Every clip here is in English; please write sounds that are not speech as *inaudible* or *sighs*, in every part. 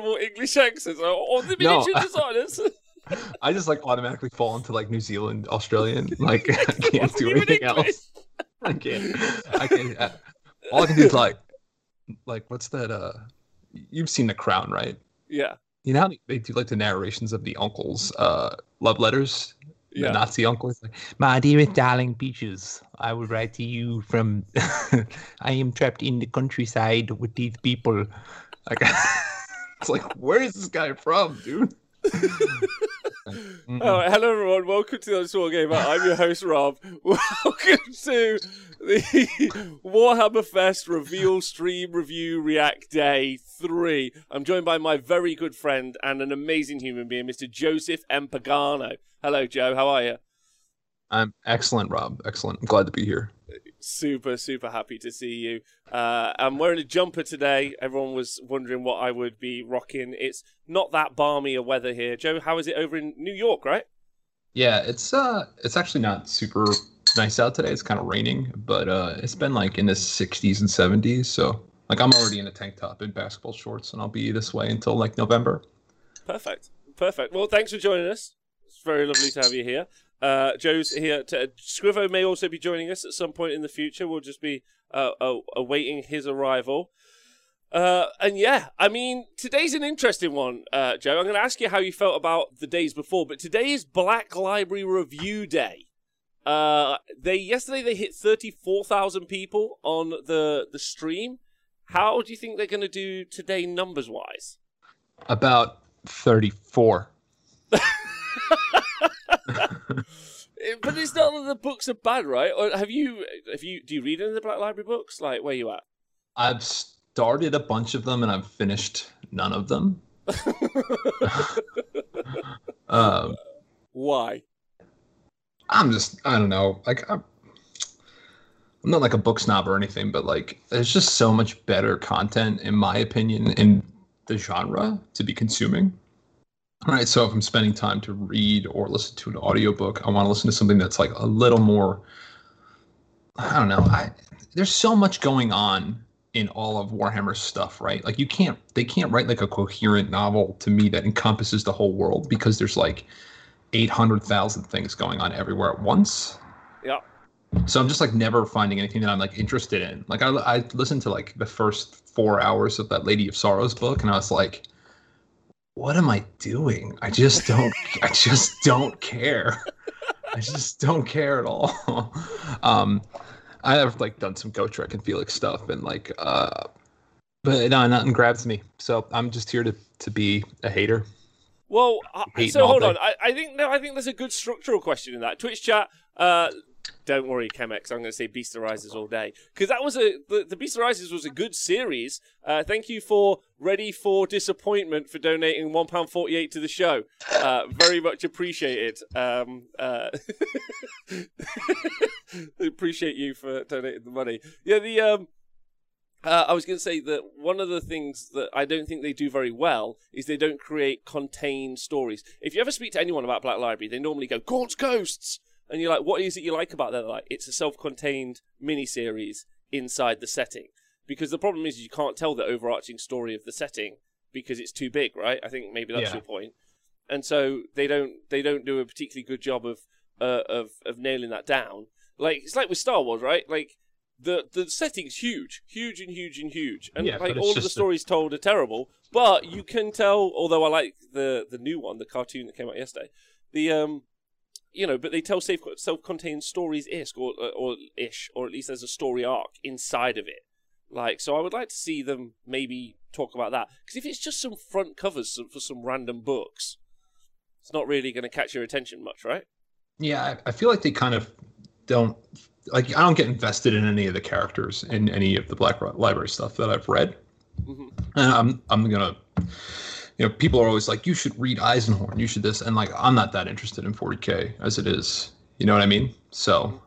terrible English accents. Or the miniature no, designers. *laughs* I just like automatically fall into like New Zealand, Australian. *laughs* Like I can't do anything else. *laughs* I can't. I can't. All I can do is like, like what's that? Uh, you've seen The Crown, right? Yeah. You know how they do like the narrations of the uncles' uh love letters. Yeah. The Nazi uncle like, "My dearest darling Peaches, I will write to you from. I am trapped in the countryside with these people. Like, it's *laughs* like, where is this guy from, dude? *laughs* Oh, hello everyone. Welcome to the Small Gamer. I'm your host Rob. *laughs* Welcome to the Warhammer Fest Reveal Stream Review React Day 3. I'm joined by my very good friend and an amazing human being, Mr. Joseph M. Pagano. Hello, Joe. How are you? I'm excellent, Rob. Excellent. I'm glad to be here super super happy to see you. Uh, i'm wearing a jumper today. Everyone was wondering what i would be rocking. It's not that balmy a weather here. Joe how is it over in new york right? Yeah it's uh it's actually not super nice out today. It's kind of raining but uh it's been like in the 60s and 70s so like i'm already in a tank top and basketball shorts and i'll be this way until like november. Perfect. Perfect. Well thanks for joining us. It's very lovely to have you here uh, Joe's here. To, Scrivo may also be joining us at some point in the future. We'll just be uh, awaiting his arrival. Uh, and yeah, I mean, today's an interesting one, uh, Joe. I'm going to ask you how you felt about the days before, but today is Black Library Review Day. Uh, they yesterday they hit 34,000 people on the the stream. How do you think they're going to do today, numbers wise? About 34. *laughs* but it's not that the books are bad, right? Or have you have you do you read any of the Black Library books? Like where you at? I've started a bunch of them and I've finished none of them. *laughs* um, Why? I'm just I don't know. Like I'm, I'm not like a book snob or anything, but like there's just so much better content in my opinion in the genre to be consuming. All right, so if I'm spending time to read or listen to an audiobook, I want to listen to something that's like a little more I don't know. I there's so much going on in all of Warhammer's stuff, right? Like you can't they can't write like a coherent novel to me that encompasses the whole world because there's like 800,000 things going on everywhere at once. Yeah. So I'm just like never finding anything that I'm like interested in. Like I I listened to like the first 4 hours of that Lady of Sorrows book and I was like what am I doing? I just don't I *laughs* just don't care. I just don't care at all. *laughs* um I have like done some Gotrek and Felix stuff and like uh but no, nothing grabs me. So I'm just here to to be a hater. Well, uh, so hold on. I, I think no, I think there's a good structural question in that. Twitch chat, uh, don't worry, Chemex. I'm going to say Beast Arises all day because that was a the, the Beast Arises was a good series. Uh, thank you for Ready for Disappointment for donating one pound forty eight to the show. Uh, very much appreciated. Um, uh, *laughs* appreciate you for donating the money. Yeah, the um, uh, I was going to say that one of the things that I don't think they do very well is they don't create contained stories. If you ever speak to anyone about Black Library, they normally go Gaunt's Ghosts and you're like, what is it you like about that? like, it's a self-contained mini-series inside the setting. Because the problem is you can't tell the overarching story of the setting because it's too big, right? I think maybe that's yeah. your point. And so they don't they don't do a particularly good job of uh, of of nailing that down. Like it's like with Star Wars, right? Like the the setting's huge, huge and huge and huge, and yeah, like all of the stories a... told are terrible. But you can tell, although I like the the new one, the cartoon that came out yesterday, the um you know, but they tell self-contained stories ish or or ish, or at least there's a story arc inside of it. Like, so I would like to see them maybe talk about that because if it's just some front covers for some random books, it's not really going to catch your attention much, right? Yeah, I, feel like they kind of don't like. I don't get invested in any of the characters in any of the Black Library stuff that I've read, mm-hmm. and I'm I'm gonna you know, people are always like, you should read Eisenhorn, you should this, and like, I'm not that interested in 40k as it is. You know what I mean? So,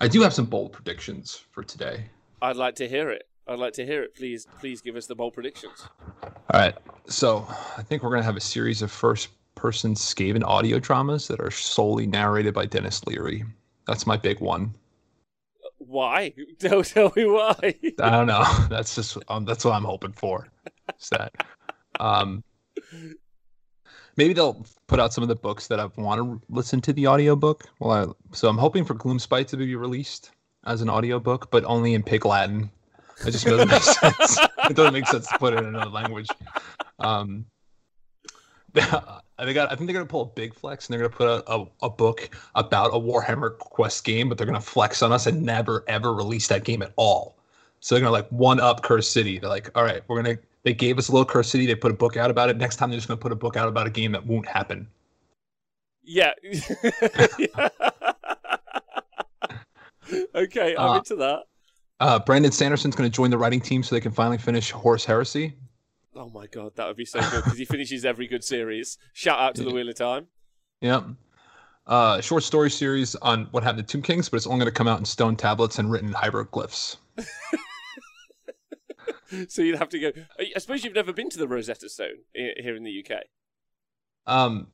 I do have some bold predictions for today. I'd like to hear it. I'd like to hear it. Please, please give us the bold predictions. All right. So, I think we're gonna have a series of first-person Skaven audio dramas that are solely narrated by Dennis Leary. That's my big one. Why? *laughs* Don't tell me why. *laughs* I don't know. *laughs* That's just um, that's what I'm hoping for. Is that Um, maybe they'll put out some of the books that I want to listen to the audiobook. Well, I, so I'm hoping for Gloomspite to be released as an audiobook, but only in Pig Latin. It just doesn't make *laughs* sense. It doesn't make sense to put it in another language. Um, *laughs* they got. I think they're gonna pull a big flex, and they're gonna put a, a, a book about a Warhammer Quest game, but they're gonna flex on us and never ever release that game at all. So they're gonna like one up Curse City. They're like, all right, we're gonna. They gave us a little Curse City. They put a book out about it. Next time they're just gonna put a book out about a game that won't happen. Yeah. *laughs* *laughs* okay, I'm Uh, into that. Uh, Brandon Sanderson's gonna join the writing team so they can finally finish Horus Heresy. Oh my god, that would be so good because he finishes every good series. Shout out to the Wheel of Time. Yep. Uh, short story series on what happened to Tomb Kings, but it's only going to come out in stone tablets and written in hieroglyphs. *laughs* So you'd have to go. I suppose you've never been to the Rosetta Stone here in the UK. Um,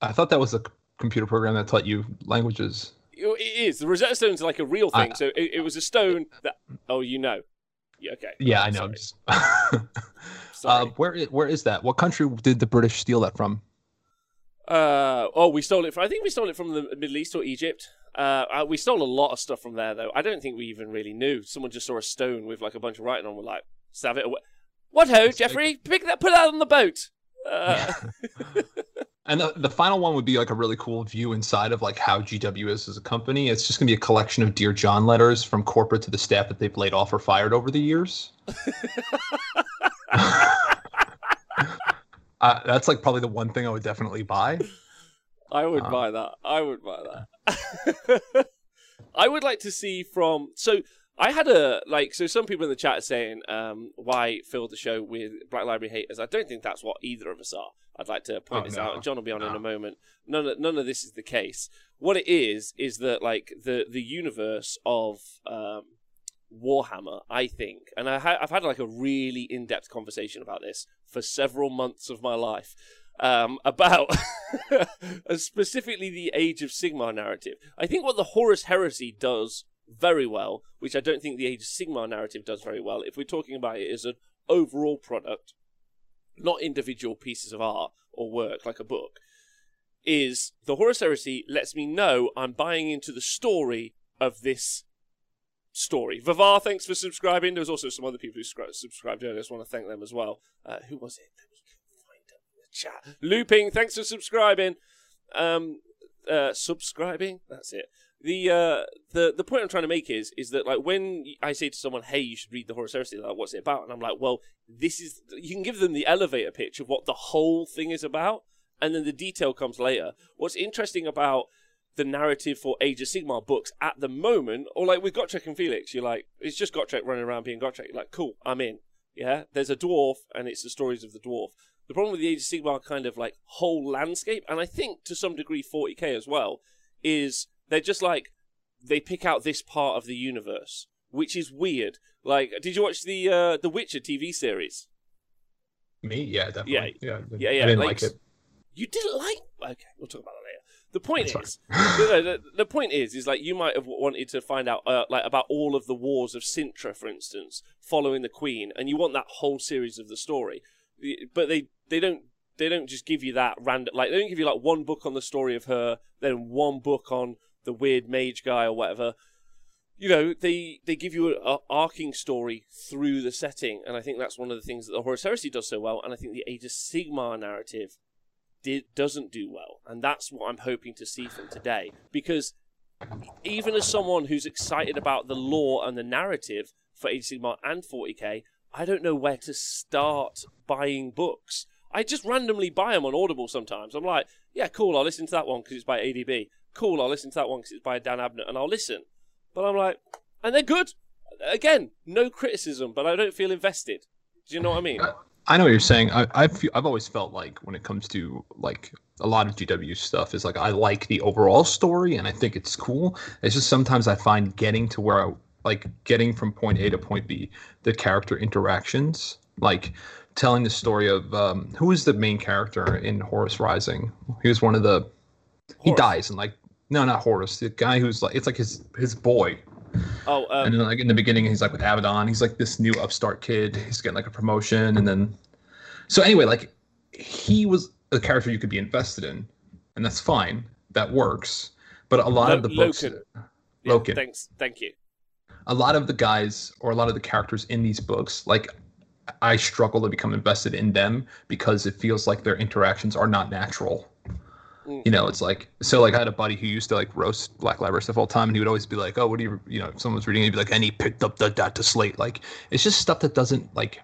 I thought that was a computer program that taught you languages. It is. The Rosetta Stone's like a real thing. I- so it, it was a stone that. Oh, you know. Yeah. Okay. Yeah, Oh, I know. Sorry. *laughs* uh, where where is that? What country did the British steal that from? Uh, oh, we stole it from. I think we stole it from the Middle East or Egypt. Uh, uh, we stole a lot of stuff from there, though. I don't think we even really knew. Someone just saw a stone with like a bunch of writing on. We're like, "Save it away." What ho, Jeffrey? Pick that. Put that on the boat. Uh, *laughs* *laughs* And the, the final one would be like a really cool view inside of like how GW is as a company. It's just gonna be a collection of Dear John letters from corporate to the staff that they've laid off or fired over the years. *laughs* uh, that's like probably the one thing I would definitely buy. I would Um, buy that. I would buy that. *laughs* I would like to see from. So I had a like. So some people in the chat are saying, um, "Why fill the show with Black Library haters?" I don't think that's what either of us are. I'd like to point Oh, this no. out, and John will be on in a moment. None of, none of this is the case. What it is is that like the the universe of um, Warhammer, I think, and I ha- I've had like a really in depth conversation about this for several months of my life um, *laughs* about *laughs* specifically the Age of Sigmar narrative. I think what the Horus Heresy does very well, which I don't think the Age of Sigmar narrative does very well, if we're talking about it as an overall product, not individual pieces of art or work like a book, is the Horus Heresy lets me know I'm buying into the story of this story. Vavar, thanks for subscribing. There was also some other people who scri- subscribed earlier. I just want to thank them as well. Uh, who was it? Let me find them in the chat. Looping, thanks for subscribing. Um, uh, subscribing. That's it. The uh, the the point I'm trying to make is is that like when I say to someone, "Hey, you should read the Horus Heresy," like, "What's it about?" And I'm like, "Well, this is." You can give them the elevator pitch of what the whole thing is about, and then the detail comes later. What's interesting about the narrative for Age of Sigmar books at the moment, or like with Gotrek and Felix, you're like, it's just Gotrek running around being Gotrek. Like, cool, I'm in. Yeah, there's a dwarf, and it's the stories of the dwarf. The problem with the Age of Sigmar kind of like whole landscape, and I think to some degree 40k as well, is they're just like they pick out this part of the universe, which is weird. Like, did you watch the uh, the Witcher TV series? Me, yeah, definitely. Yeah, yeah, yeah, yeah, I didn't like- like, it. You didn't like? Okay, we'll talk about that later. The point That's is, no, *laughs* *laughs* the, the point is, is like you might have wanted to find out, uh, like about all of the wars of Cintra, for instance, following the Queen, and you want that whole series of the story. But they they don't they don't just give you that random like they don't give you like one book on the story of her, then one book on the weird mage guy or whatever. You know, they they give you an arcing story through the setting, and I think that's one of the things that the Horus Heresy does so well, and I think the Age of Sigmar narrative did, doesn't do well, and that's what I'm hoping to see from today. Because even as someone who's excited about the lore and the narrative for Age of Sigmar and 40k, I don't know where to start buying books. I just randomly buy them on Audible sometimes. I'm like, yeah, cool, I'll listen to that one because it's by ADB. Cool, I'll listen to that one because it's by Dan Abnett, and I'll listen. But I'm like, and they're good. Again, no criticism, but I don't feel invested. Do you know what I mean? I know what you're saying. I, I've I've always felt like when it comes to like a lot of GW stuff is like I like the overall story and I think it's cool. It's just sometimes I find getting to where I like getting from point A to point B, the character interactions, like telling the story of um, who is the main character in Horus Rising. He was one of the he dies and like no not Horus the guy who's like it's like his his boy Oh, um, and then like in the beginning he's like with Abaddon he's like this new upstart kid he's getting like a promotion and then So anyway, like he was a character you could be invested in, and that's fine. That works. But a lot Lo- of the books, Loken. Yeah, Loken. Thanks. Thank you. a lot of the guys or a lot of the characters in these books, like I struggle to become invested in them because it feels like their interactions are not natural. You know, it's like so. Like I had a buddy who used to like roast Black Library stuff all the time, and he would always be like, "Oh, what do you?" You know, if someone was reading, it, he'd be like, "And he picked up the data slate." Like it's just stuff that doesn't like.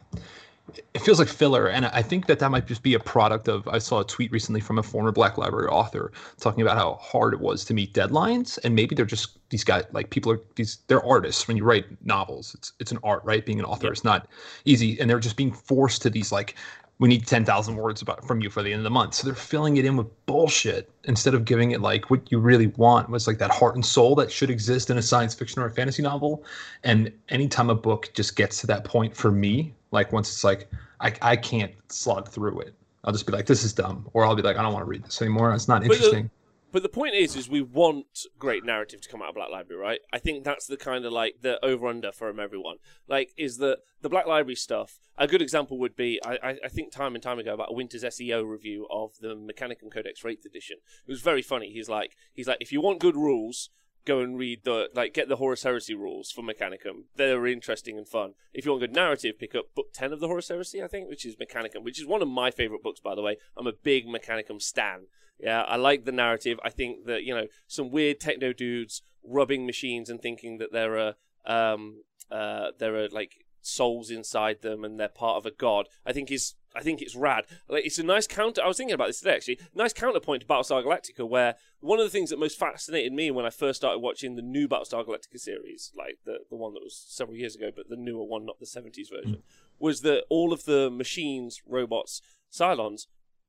It feels like filler, and I think that that might just be a product of. I saw a tweet recently from a former Black Library author talking about how hard it was to meet deadlines, and maybe they're just these guys like people are these they're artists. When you write novels, it's it's an art, right? Being an author Yep. is not easy, and they're just being forced to these like we need 10,000 words about from you for the end of the month. So they're filling it in with bullshit instead of giving it like what you really want was like that heart and soul that should exist in a science fiction or a fantasy novel. And anytime a book just gets to that point for me, like once it's like I, I can't slog through it. I'll just be like, this is dumb. Or I'll be like, I don't want to read this anymore. It's not interesting. But the point is, is we want great narrative to come out of Black Library, right? I think that's the kind of like the over under from everyone. Like, is that the Black Library stuff? A good example would be I, I, think time and time ago about a Winter's SEO review of the Mechanicum Codex for Eighth Edition. It was very funny. He's like, he's like, if you want good rules, go and read the like get the Horus Heresy rules for Mechanicum. They're interesting and fun. If you want good narrative, pick up book ten of the Horus Heresy, I think, which is Mechanicum, which is one of my favorite books, by the way. I'm a big Mechanicum stan. Yeah, I like the narrative. I think that you know some weird techno dudes rubbing machines and thinking that there are um uh there are like souls inside them and they're part of a god. I think is I think it's rad. Like it's a nice counter. I was thinking about this today actually. Nice counterpoint to Battlestar Galactica, where one of the things that most fascinated me when I first started watching the new Battlestar Galactica series, like the the one that was several years ago, but the newer one, not the seventies version, was that all of the machines, robots, Cylons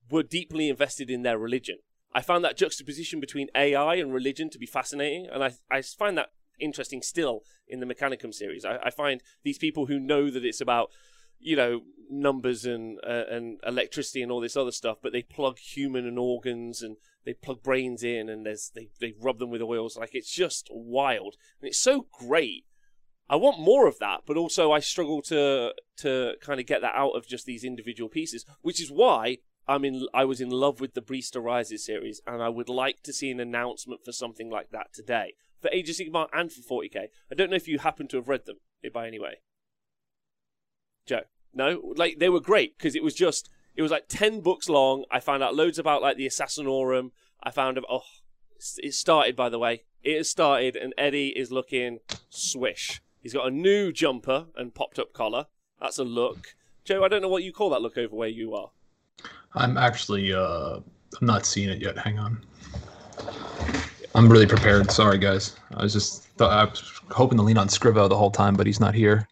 were deeply invested in their religion. I found that juxtaposition between AI and religion to be fascinating, and I I find that interesting still in the Mechanicum series. I, I find these people who know that it's about you know numbers and uh, and electricity and all this other stuff, but they plug human and organs and they plug brains in and there's they they rub them with oils like it's just wild and it's so great. I want more of that, but also I struggle to to kind of get that out of just these individual pieces, which is why I'm in. I was in love with the Beast Arises series, and I would like to see an announcement for something like that today for Age of Sigmar and for 40k. I don't know if you happen to have read them eh, by any way. Joe, no, like they were great because it was just it was like ten books long. I found out loads about like the Assassinorum. I found oh, it started by the way. It has started, and Eddie is looking swish. He's got a new jumper and popped up collar. That's a look. Joe, I don't know what you call that look over where you are. I'm actually uh I'm not seeing it yet. Hang on. I'm really prepared. Sorry guys. I was just thought I was hoping to lean on Scrivo the whole time, but he's not here.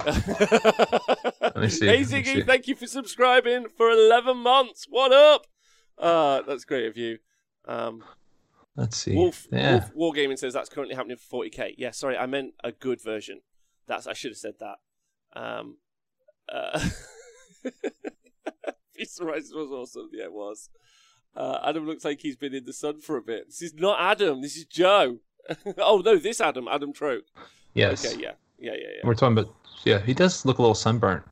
*laughs* me see, Hey let me see. Ziggy, thank you for subscribing for 11 months. What up? Uh, that's great of you. Um, Let's see. Wolf, yeah. Wolf Wargaming says that's currently happening for 40k. Yeah, sorry, I meant a good version. That's I should have said that. Um, uh, *laughs* Of Rises was awesome. Yeah, it was. Uh, Adam looks like he's been in the sun for a bit. This is not Adam. This is Joe. *laughs* oh no, this Adam, Adam Troke. Yes. Okay, yeah, yeah, yeah, yeah. We're talking about yeah, he does look a little sunburnt.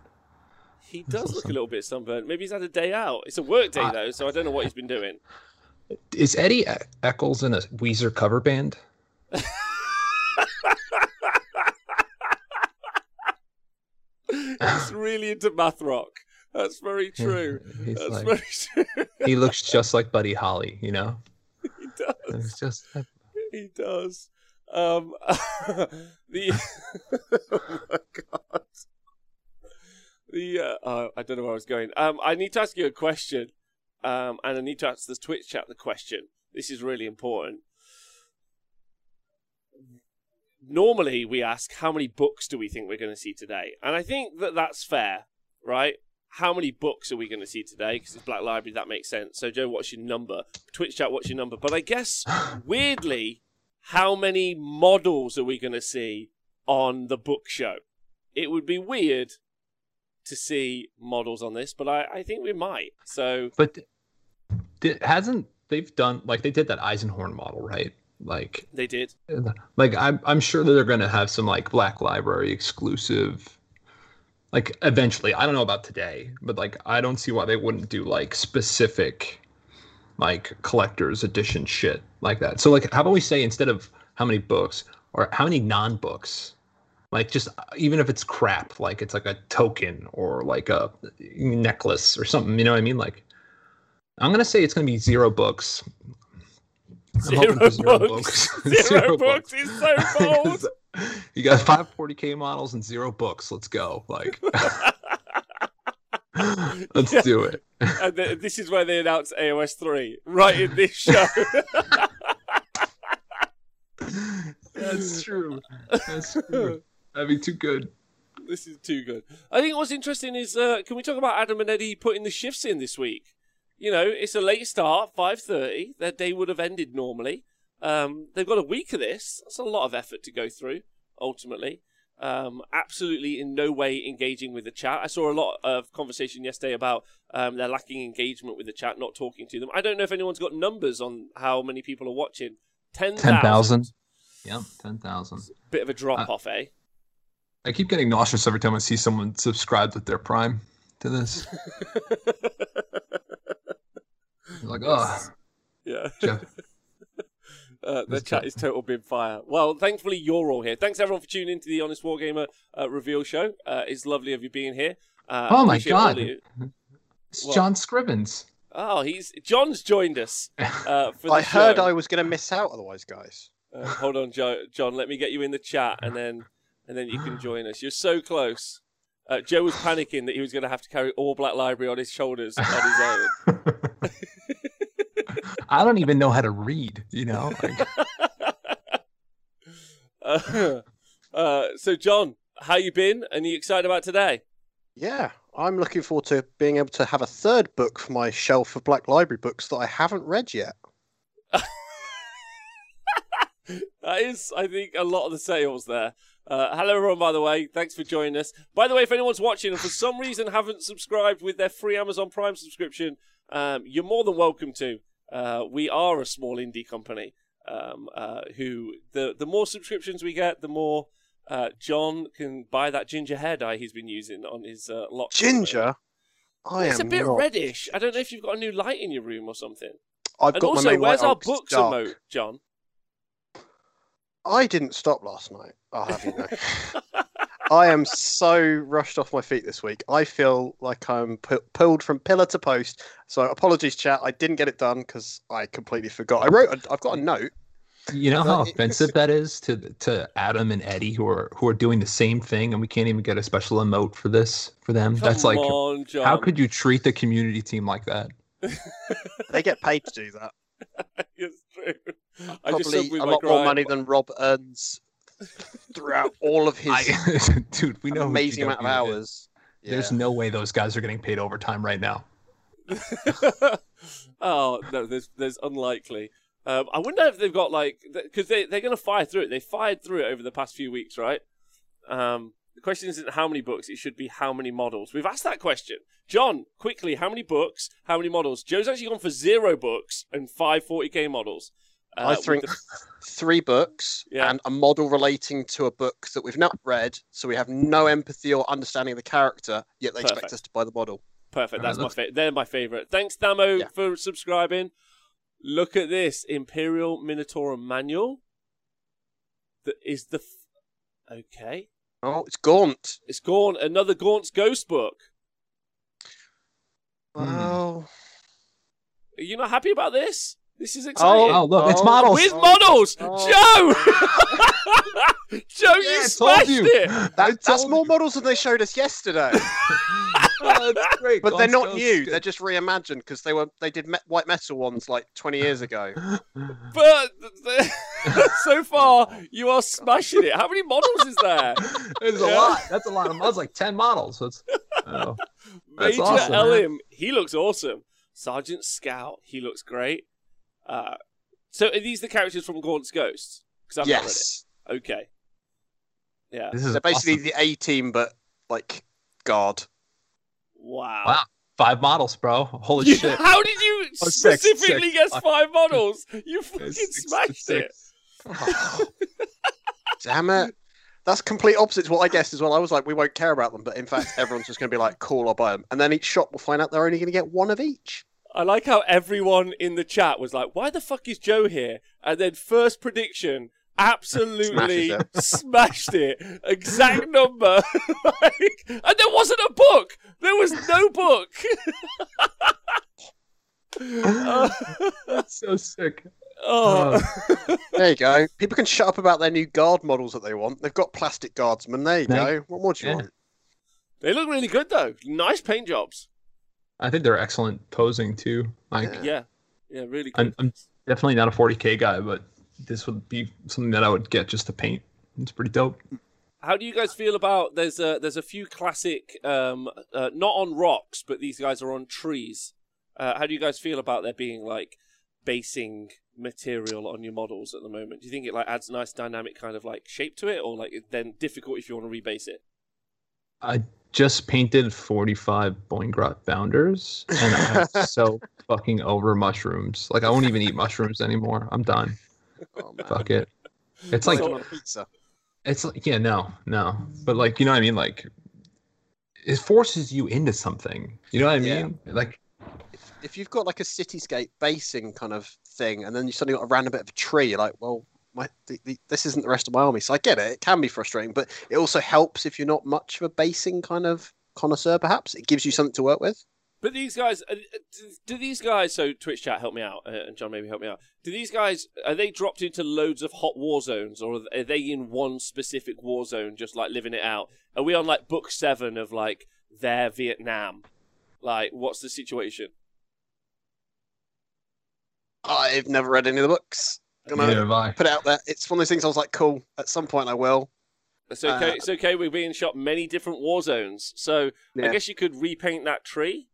He does look a little bit sunburned. Maybe he's had a day out. It's a work day I- though, so I don't know what he's been doing. Is Eddie Eccles in a Weezer cover band? *laughs* he's really into math rock. That's very *laughs* true. That's like, very true. *laughs* he looks just like Buddy Holly, you know? he does. It's just He does. Um, *laughs* the oh my god. The uh, oh, I don't know where I was going. Um, I need to ask you a question. Um, and I need to ask the Twitch chat the question. This is really important. Normally, we ask how many books do we think we're going to see today, and I think that that's fair, right? How many books are we going to see today? Because it's Black Library, that makes sense. So, Joe, what's your number? Twitch chat, what's your number? But I guess *laughs* weirdly, how many models are we going to see on the book show? It would be weird to see models on this, but I, I think we might. So But di- hasn't they've done like they did that Eisenhorn model, right? Like they did. like I'm I'm sure that they're gonna have some like Black Library exclusive like eventually. I don't know about today, but like I don't see why they wouldn't do like specific like collector's edition shit like that. So like how about we say instead of how many books or how many non-books like just even if it's crap like it's like a token or like a necklace or something you know what i mean like i'm gonna say it's gonna be zero books I'm Zero hoping for books. Zero, books is *laughs* so bold. *laughs* *laughs* you got 540k *laughs* models and zero books let's go like *laughs* let's Yeah. do it and th- this is where they announce AOS three right in this show. that's true that's true that'd be too good this is too good. I think what's interesting is uh, can we talk about Adam and Eddie putting the shifts in this week? You know, it's a late start, five thirty. Their day would have ended normally. Um, they've got a week of this. That's a lot of effort to go through. Ultimately, um, absolutely in no way engaging with the chat. I saw a lot of conversation yesterday about um, they're lacking engagement with the chat, not talking to them. I don't know if anyone's got numbers on how many people are watching. Ten 10,000. yeah 10000 Bit of a drop off, eh? I keep getting nauseous every time I see someone subscribed with their Prime to this. *laughs* like, oh, yeah. Jeff. *laughs* Uh, the chat is total bin fire. Well, thankfully you're all here. Thanks everyone for tuning into the Honest Wargamer uh, reveal show. Uh, it's lovely of you being here. Uh, Oh my God. you. it's What? John Scrivens. Oh, he's John's joined us uh, *laughs* for the I heard. I was going to miss out otherwise, guys. Uh, hold on, jo- John. Let me get you in the chat, and then and then you can *sighs* join us. You're so close. Uh, Joe was panicking that he was going to have to carry all Black Library on his shoulders on his own. *laughs* I don't even know how to read, you know? Like, *laughs* uh, uh, so, John, how you been? And you excited about today? Yeah, I'm looking forward to being able to have a third book for my shelf of Black Library books that I haven't read yet. *laughs* That is, I think, a lot of the sales there. Uh, hello, everyone, by the way. Thanks for joining us. By the way, if anyone's watching and for some reason haven't subscribed with their free Amazon Prime subscription, um, you're more than welcome to. Uh, we are a small indie company um, uh, who, the, the more subscriptions we get, the more uh, John can buy that ginger hair dye he's been using on his uh, lock. Ginger? I am. It's a bit not. reddish. I don't know if you've got a new light in your room or something. I've and got also, my main where's light our on 'cause it's books dark. emote, John? I didn't stop last night. I'll have you know. *laughs* I am so rushed off my feet this week. I feel like I'm pu- pulled from pillar to post. So apologies, chat. I didn't get it done because I completely forgot. I wrote. A, I've got a note. you know how offensive that is to to Adam and Eddie who are who are doing the same thing and we can't even get a special emote for this for them. That's like on, John. how could you treat the community team like that? *laughs* They get paid to do that. it's true. I just Probably subbed with a lot more money than Rob earns throughout *laughs* all of his I, *laughs* dude, we know amazing amount of GW is. hours. There's no way those guys are getting paid overtime right now. *laughs* oh no, there's there's unlikely. Um, I wonder if they've got like because they they're going to fire through it. They fired through it over the past few weeks, right? Um, the question isn't how many books; it should be how many models. We've asked that question, John. Quickly, how many books? How many models? Joe's actually gone for zero books and five 40k models. Uh, I think the- *laughs* three books Yeah. and a model relating to a book that we've not read, so we have no empathy or understanding of the character, yet they Perfect. expect us to buy the model. Perfect. That's my favorite. They're my favorite. Thanks, Damo, Yeah. for subscribing. Look at this Imperial Minotaur manual. That is the. F- okay. Oh, it's Gaunt. It's Gaunt. Another Gaunt's Ghost book. Wow. Well, Are you not happy about this? This is oh, exciting. Oh, look, it's Oh, models. With oh, models! oh. Joe! *laughs* Joe, you Yeah, I smashed you. it! That, that's more you. models than they showed us yesterday. *laughs* Oh, that's great. but they're not Ghost new. is They're just reimagined because they were they did me- white metal ones like 20 years ago. good. *laughs* But so far, you are smashing it. How many models is there? There's Yeah. a lot. That's a lot of models, like ten models. That's, oh. That's Major awesome, man. He looks awesome. Sergeant Scout, he looks great. Uh, so are these the characters from Gaunt's Ghosts? Because I've yes, not read it. Okay. Yeah. This is they're basically awesome. the A team, but like God. Wow. Wow. five models, bro. Holy You- shit. How did you Oh, six, specifically six. guess Fuck. five models? You It's fucking six- smashed it. six. *laughs* Damn it. That's complete opposite to what I guessed as well. I was like, we won't care about them, but in fact, everyone's just going to be like, cool, I'll buy them. And then each shop will find out they're only going to get one of each. I like how everyone in the chat was like, "Why the fuck is Joe here?" And then first prediction, absolutely Smashes *laughs* smashed it, exact number, *laughs* like, and there wasn't a book. There was no book. Uh, *laughs* That's so sick. oh, There you go. People can shut up about their new guard models that they want. They've got plastic guardsmen. There you No. go. What more do you Yeah. want? they look really good though. Nice paint jobs. I think they're excellent posing too. Like Yeah. Yeah, yeah, really good. I'm, I'm definitely not a 40k guy, but this would be something that I would get just to paint. It's pretty dope. How do you guys feel about there's a there's a few classic um uh, not on rocks but these guys are on trees. Uh, how do you guys feel about there being like basing material on your models at the moment? Do you think it like adds a nice dynamic kind of like shape to it or like then difficult if you want to rebase it? I just painted 45 Boingrot Bounderz, and I'm *laughs* so fucking over mushrooms. Like I won't even eat mushrooms anymore. I'm done. Oh. Fuck it. It's like Put them on a pizza. it's like yeah, no, no. But like you know what I mean? Like it forces you into something. You know what I Yeah. mean? Like If you've got like a cityscape basing kind of thing, and then you suddenly got a random bit of a tree, you're like, well, my the, the, this isn't the rest of my army. So I get it. It can be frustrating, but it also helps if you're not much of a basing kind of connoisseur. Perhaps it gives you something to work with. But these guys, uh, do- these guys? So Twitch chat, help me out, uh, and John, maybe help me out. Do these guys are they dropped into loads of hot war zones, or are they in one specific war zone, just like living it out? Are we on like book seven of like their Vietnam? Like, what's the situation? I've never read any of the books. Gonna neither have I. put it out there. It's one of those things. I was like, cool. At some point, I will. It's okay. Uh, it's okay. We're being shot many different war zones, so I guess you could repaint that tree,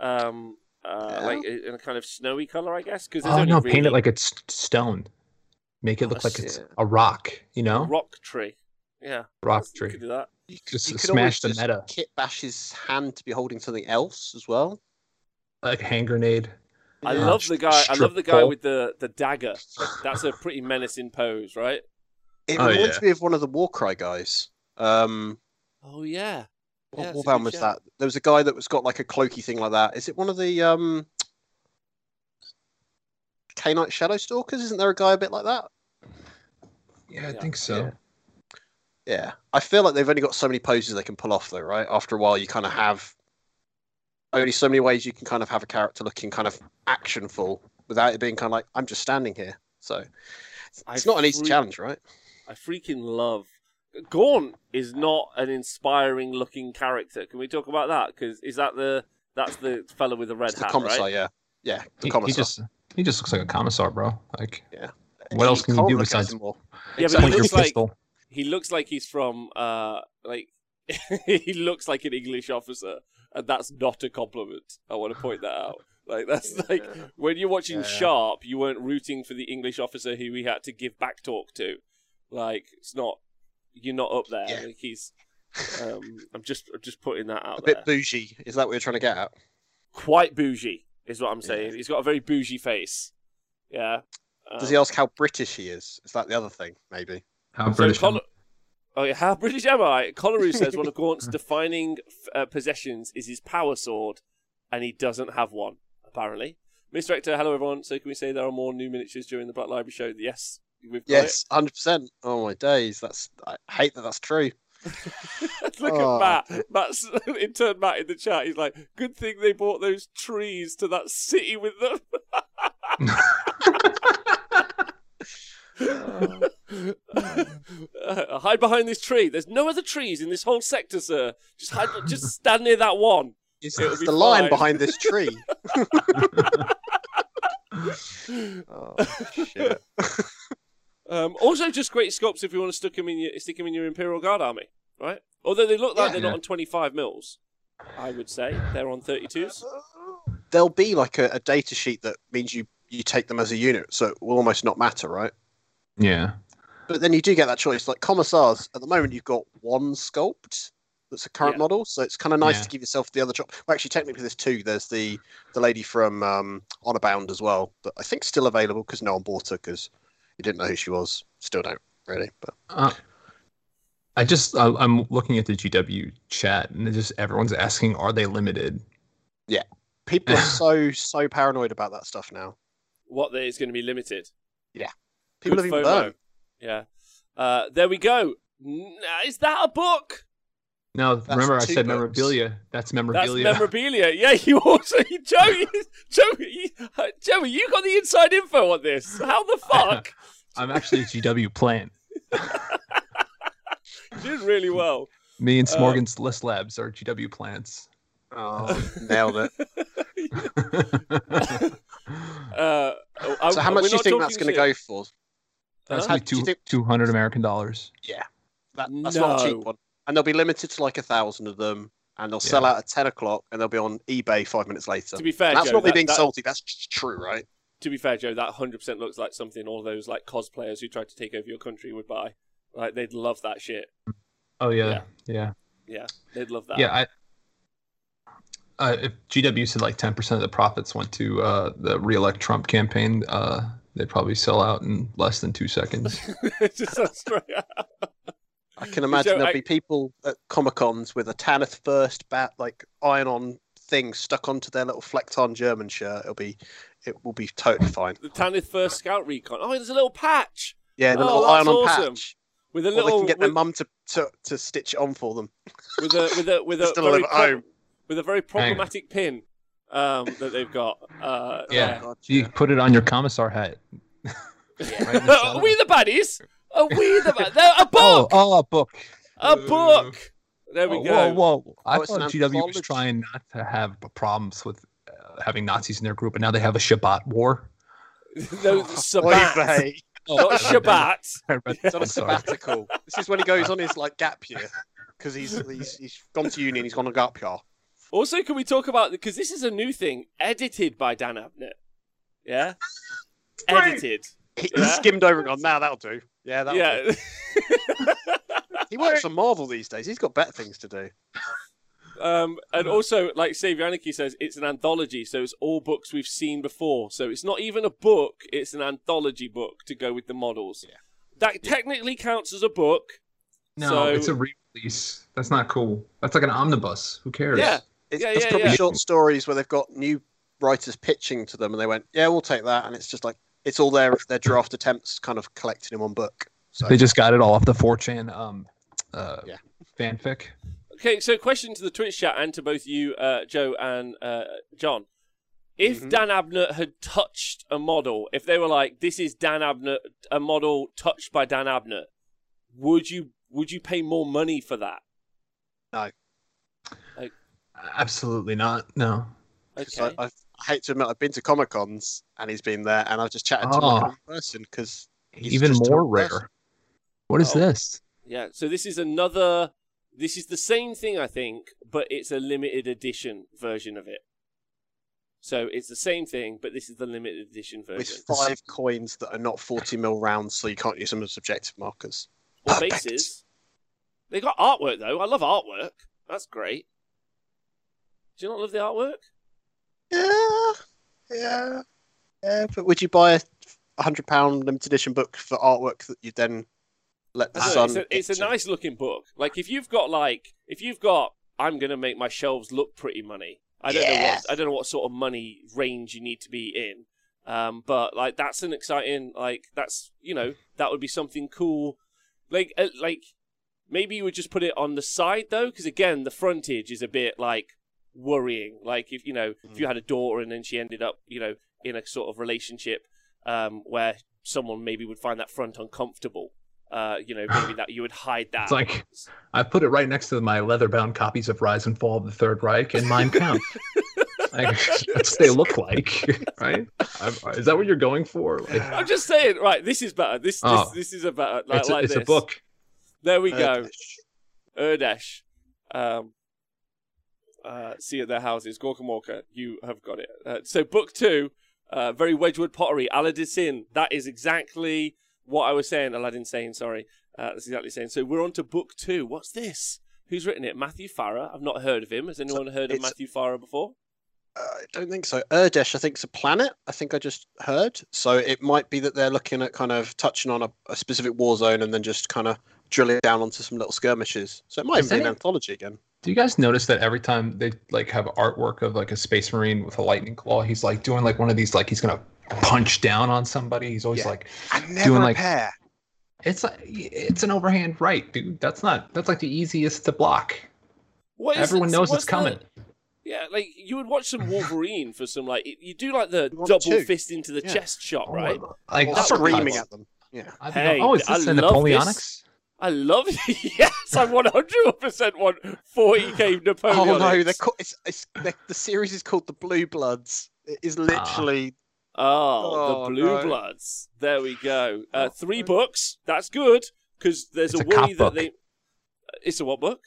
um, uh, Yeah. like in a kind of snowy color, I guess. Because Oh no, paint it like it's stone. Make it Oh, look like it's shit. a rock. You know, rock tree. Yeah, rock tree. you could do that. You, could- Just you could smash the just meta. Kit Bash's hand to be holding something else as well. Like a hand grenade. I Yeah. love the guy. I love the guy Strip with the, the dagger. That's a pretty menacing pose, right? It Oh, reminds yeah. me of one of the Warcry guys. Um, Oh yeah. what, Yeah, what band was shout. that? There was a guy that was got like a cloaky thing like that. Is it one of the um, Khainite Shadowstalkers? Isn't there a guy a bit like that? Yeah, I Yeah. think so. Yeah. Yeah, I feel like they've only got so many poses they can pull off, though, right? After a while, you kind of have only so many ways you can kind of have a character looking kind of actionful without it being kind of like I'm just standing here. So it's I not an easy freak- challenge, right? I freaking love. Gaunt is not an inspiring looking character. Can we talk about that? Because is that the that's the fellow with the red It's the hat, commissar, right? yeah, yeah, the He, he commissar. just he just looks like a commissar, bro. Like yeah. what else can you do besides more. Yeah, but point he your looks like pistol? he looks like he's from uh like *laughs* he looks like an English officer, and that's not a compliment. I want to point that out. Like that's like when you're watching Yeah. Sharpe, you weren't rooting for the English officer who he had to give back talk to. Like it's not you're not up there. Yeah. Like he's um I'm just I'm just putting that out a there. bit bougie. Is that what you're trying to get at? Quite bougie is what I'm saying. He's got a very bougie face. Yeah. Does Um, he ask how British he is? Is that the other thing? Maybe. How So British? Col- oh yeah, how British am I? Collaroo says one of *laughs* Gaunt's defining uh, possessions is his power sword, and he doesn't have one apparently. Mr. Rector, hello everyone. So can we say there are more new miniatures during the Black Library show? Yes, we've got Yes, hundred percent. Oh my days. That's I hate that. That's true. it. *laughs* Look Oh. at Matt. Matt's *laughs* in turn Matt in the chat. He's like, "Good thing they brought those trees to that city with them." Uh, hide behind this tree. There's no other trees in this whole sector, sir. Just hide, just stand near that one. It's, it's be the line fine. behind this tree. *laughs* oh shit. Um, also, just great sculpts if you want to stick them in your stick 'em in your Imperial Guard army, right? Although they look like Yeah. they're not on 25 mils, I would say they're on 32s. There'll be like a, a data sheet that means you you take them as a unit, so it will almost not matter, right? Yeah. But then you do get that choice. Like commissars, at the moment you've got one sculpt that's a current Yeah. model, so it's kind of nice Yeah. to give yourself the other job. Well, actually, technically, there's two. There's the the lady from um, Honor Bound as well, that I think still available because no one bought her because you didn't know who she was. Still don't really, but Uh, I just I, I'm looking at the GW chat and just everyone's asking, are they limited? Yeah, people are *laughs* so so paranoid about that stuff now. What that is going to be limited. People Good have even FOMO. learned. Yeah. Uh, there we go. Is that a book? No, That's remember I said books. memorabilia. That's That's memorabilia. memorabilia. Yeah, you also, *laughs* Joey, Joey, uh, Joey, you got the inside info on this. How the *laughs* fuck? I'm actually a GW plant. *laughs* Did really well. Me and Uh, Smorgan's List Labs are GW plants. Oh, nailed it. Uh, I- So how much do you think that's going to go for? That's Huh? like do two think- two hundred American dollars. Yeah, that, that's not a cheap one. And they'll be limited to like a thousand of them, and they'll sell out at ten o'clock, and they'll be on eBay five minutes later. To be fair, And that's Joe, not me that- being that- salty. That's true, right? to be fair, Joe, that hundred percent looks like something all those like cosplayers who tried to take over your country would buy. Like they'd love that shit. Oh yeah, yeah, Yeah, they'd love that. yeah. I, uh, if GW said like ten percent of the profits went to uh, the re-elect Trump campaign, uh, they'd probably sell out in less than two seconds. *laughs* Just straight out. I can imagine Joe, there'll I- be people at Comic Cons with a Tanith First bat like iron-on thing stuck onto their little flecked-on German shirt. It'll be, it will be totally fine. The Tanith first scout recon. Oh, there's a little patch Yeah, the Oh, little iron-on awesome. patch. with a Or little they can get their mum to, to to stitch it on for them. with a with a with *laughs* a Still very live at home. with a very problematic pin um, that they've got. Uh, Yeah. Oh, God, you put it on your commissar hat. *laughs* Right the Are we the baddies? Are we the bad? They're a *laughs* Oh, book. oh, a book. a book. There we Oh, go. Whoa, whoa! I Oh, thought an GW was trying not to have problems with uh, having Nazis in their group, and now they have a Shabbat war. no, Shabbat. vey. Not Shabbat. I read on a sorry. sabbatical. this is when he goes on his like gap year because he's, he's he's gone to uni and he's gone on a gap year. Also, can we talk about because this is a new thing, edited by Dan Abnett. Yeah, Great. edited. He, Yeah. skimmed over and gone, now that'll do. Yeah, that'll do. Yeah. *laughs* He works for Marvel these days. He's got better things to do. Um, and also, like Save Yannicky says, it's an anthology, so it's all books we've seen before. So it's not even a book; it's an anthology book to go with the models. Yeah. That technically counts as a book. No, So- it's a re-release. That's not cool. That's like an omnibus. Who cares? Yeah. It's, Yeah, it's yeah, probably yeah. short stories where they've got new writers pitching to them, and they went, "Yeah, we'll take that." And it's just like it's all their their draft attempts, kind of collected in one book. So They just got it all off the 4chan um, uh, Yeah. fanfic. Okay, so question to the Twitch chat and to both you, uh, Joe and uh, John. If Mhm. Dan Abnett had touched a model, if they were like, "This is Dan Abnett, a model touched by Dan Abnett," would you would you pay more money for that? Absolutely not. No. Okay. I, I, I hate to admit, I've been to Comic Cons and he's been there, and I've just chatted to him Oh. in person because He's Even just more rare. person. What is Oh. this? Yeah, so this is another. This is the same thing, I think, but it's a limited edition version of it. So it's the same thing, but this is the limited edition version. with five coins that are not forty mil rounds, so you can't use them as objective markers. Or Perfect. bases. They got artwork though. I love artwork. That's great. Do you not love the artwork? Yeah, yeah, yeah. But would you buy a hundred pound limited edition book for artwork that you then let the know, sun? it's a, it's a nice looking book. Like if you've got like if you've got I'm gonna make my shelves look pretty money. I don't know what I don't know what sort of money range you need to be in. Um, but like that's an exciting like that's you know that would be something cool. Like uh, like maybe you would just put it on the side though, because again the frontage is a bit like worrying. Like if you know if you had a daughter and then she ended up you know in a sort of relationship um, where someone maybe would find that front uncomfortable. Uh, you know, maybe *sighs* that you would hide that. It's like I put it right next to my leather-bound copies of Rise and Fall of the Third Reich and Mein Kampf. *laughs* like, that's what they look like, *laughs* right? I'm- is that what you're going for? Like, I'm just saying, right? This is better. This Oh. this, this is a better. Like, it's a, like it's a book. There we Uh, go. Urdesh. Um, uh, see at their houses. Gorka Walker, you have got it. Uh, so book two, uh, very Wedgwood pottery, Aladdin Sin. That is exactly what I was saying. Aladdin saying, sorry. Uh, that's exactly saying. So we're on to book two. What's this? Who's written it? Matthew Farrer. I've not heard of him. Has anyone heard of Matthew Farrer before? I don't think so. Urdesh, I think, is a planet. I think I just heard. So it might be that they're looking at kind of touching on a, a specific war zone and then just kind of drilling down onto some little skirmishes. So it might Is even be an anthology again. Do you guys notice that every time they like have artwork of like a space marine with a lightning claw, he's like doing like one of these like he's gonna punch down on somebody. He's always Yeah. like And never Doing, a like- pair. it's like it's an overhand right, dude. That's not that's like the easiest to block. What is Everyone it? knows it's coming. the- yeah, like you would watch some Wolverine for some like you do like the You want double two. fist into the Yeah. chest shot, oh, right? Like screaming at them. Yeah. I'd Hey, going, oh, is I this a love Napoleonics? I love it. *laughs* yes, I one hundred percent want forty k *sighs* Napoleon. Oh no, they're co- it's, it's they're, the series is called the Blue Bloods. It is literally Oh, Oh, the Blue no. Bloods. There we go. Uh, Oh, three no. books. That's good because there's It's a a worry that book. they. It's a what book?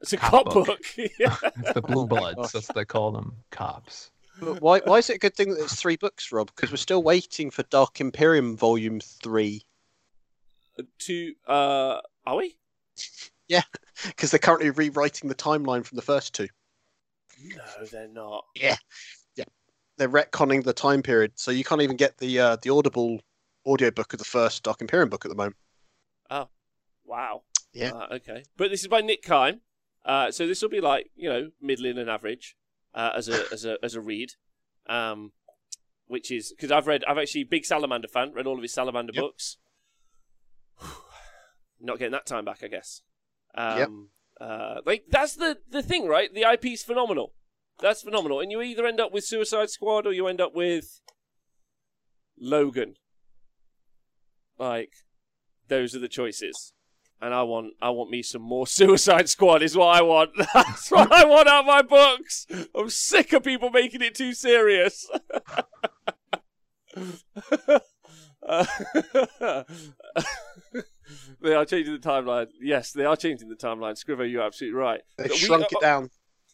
It's a Cop cop, book. book. *laughs* yeah. *laughs* It's the blue bloods. That's what they call them. Cops. But why why is it a good thing that it's three books, Rob? Because we're still waiting for Dark Imperium Volume Three. To uh, are we? Yeah, because they're currently rewriting the timeline from the first two. No, they're not. Yeah, yeah, they're retconning the time period, so you can't even get the uh, the audible audiobook of the first Dark Imperium book at the moment. Oh, wow. Yeah. Uh, okay, but this is by Nick Kyme. Uh, so this will be like you know middling and average uh, as a *laughs* as a as a read. Um, which is because I've read I've actually big Salamander fan. Read all of his Salamander Yep. books. Not getting that time back, I guess. Um, uh, like that's the the thing, right? The IP's phenomenal. That's phenomenal, and you either end up with Suicide Squad or you end up with Logan. Like, those are the choices. And I want, I want me some more *laughs* Suicide Squad. Is what I want. *laughs* That's what I want out of my books. I'm sick of people making it too serious. Uh, *laughs* they are changing the timeline. Yes, they are changing the timeline. Scrivo, you're absolutely right. They But we- shrunk uh, it down.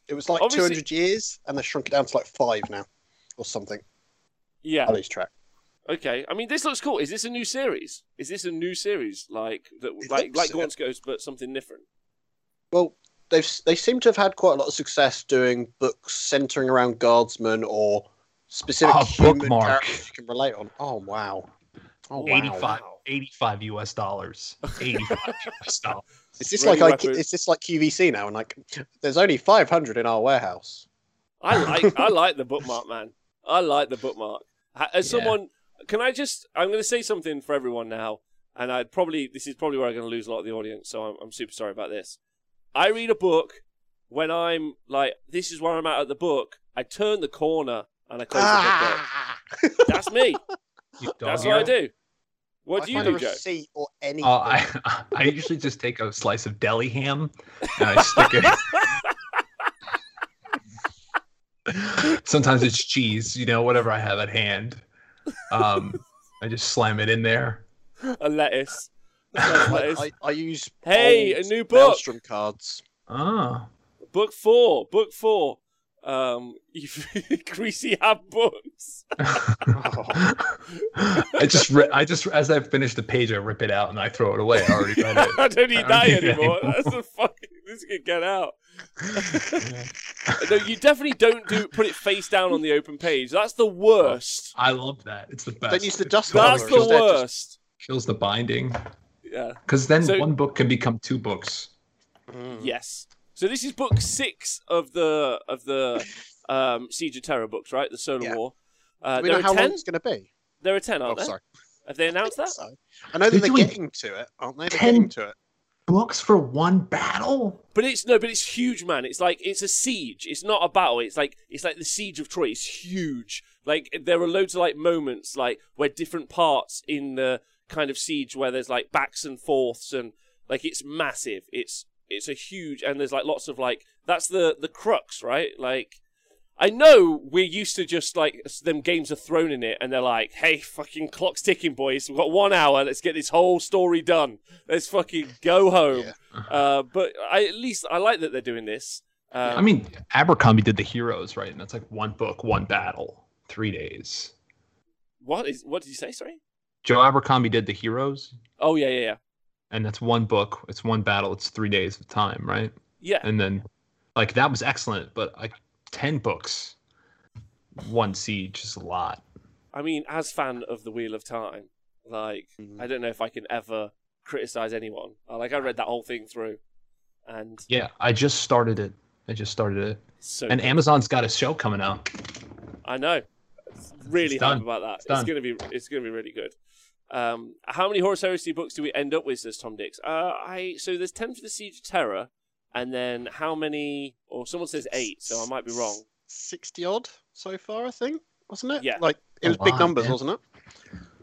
It was like obviously- 200 years, and they shrunk it down to like five now, or something. Yeah. I lose track. Okay. I mean, this looks cool. Is this a new series? Is this a new series like that? It Like looks- like Gaunt's Ghost, but something different. Well, they've they seem to have had quite a lot of success doing books centering around guardsmen or specific Ah, human bookmark. characters you can relate on. Oh wow! Oh wow! 85, 85 US dollars. *laughs* 85 US *laughs* dollars. Is this Ready like, like weapon. is this like QVC now? And like, there's only 500 in our warehouse. I like I *laughs* like the bookmark, man. I like the bookmark. Ha- As Yeah. someone, can I just? I'm going to say something for everyone now, and I probably this is probably where I'm going to lose a lot of the audience. So I'm, I'm super sorry about this. I read a book when I'm like, this is where I'm at at the book. I turn the corner and I close Ah! the book. That's me. That's what I do. What I do you find do, a Joe? or anything. Uh, I *laughs* I usually just take a slice of deli ham and I stick it. *laughs* Sometimes it's cheese, you know, whatever I have at hand. Um, I just slam it in there. A lettuce. A *laughs* lettuce. I, I use Hey, a new book. Maelstrom cards. Ah. Book four. Book four. Um, greasy *laughs* ham books. *laughs* I just ri- I just as I finish the page, I rip it out and I throw it away. I already read it. *laughs* I don't need I that don't need anymore. anymore. That's the fucking. This can get out. no, you definitely don't do put it face down on the open page. That's the worst. I love that. It's the best. Don't use the It dust That's cover the instead, just- worst. Kills the binding Yeah. because then So- one book can become two books. Mm. Yes. So this is book six of the of the um, Siege of Terra books, right? The Solar Yeah. War. Uh, Do we there know are how ten. long it's going to be? There are ten, aren't there? Oh, sorry. Have they announced that? So, I know that They're they're getting to it, aren't they? They're 10 getting to it. Books for one battle. But it's no, but it's huge, man. It's like it's a siege. It's not a battle. It's like it's like the siege of Troy. It's huge. Like there are loads of like moments like where different parts in the kind of siege where there's like backs and forths and like it's massive. It's it's a huge and there's like lots of like that's the the crux, right? Like I know we're used to just like them games are thrown in it and they're like, hey, fucking clock's ticking, boys. We've got one hour. Let's get this whole story done. Let's fucking go home. Yeah. Uh, but I at least I like that they're doing this. Um, I mean, Abercrombie did the Heroes, right? And that's like one book, one battle, three days. what is what did you say? Sorry. Joe Abercrombie did the Heroes, Oh yeah, yeah, yeah, and that's one book. It's one battle. It's three days of time, right? yeah. And then, like that was excellent, but like ten books, one siege is a lot. I mean, as fan of the Wheel of Time, like Mhm. I don't know if I can ever criticize anyone. Uh, Like I read that whole thing through, and Yeah, I just started it. I just started it. so And Amazon's got a show coming out. I know. Really It's hype about that. It's, done. gonna be it's gonna be really good. Um, how many Horus Heresy books do we end up with? Says Tom Dix. Uh, I so there's ten for the Siege of Terra, and then how many? Or someone says eight, so I might be wrong. Sixty odd so far, I think, wasn't it? Yeah. Like it A was big lot, numbers, yeah. wasn't it?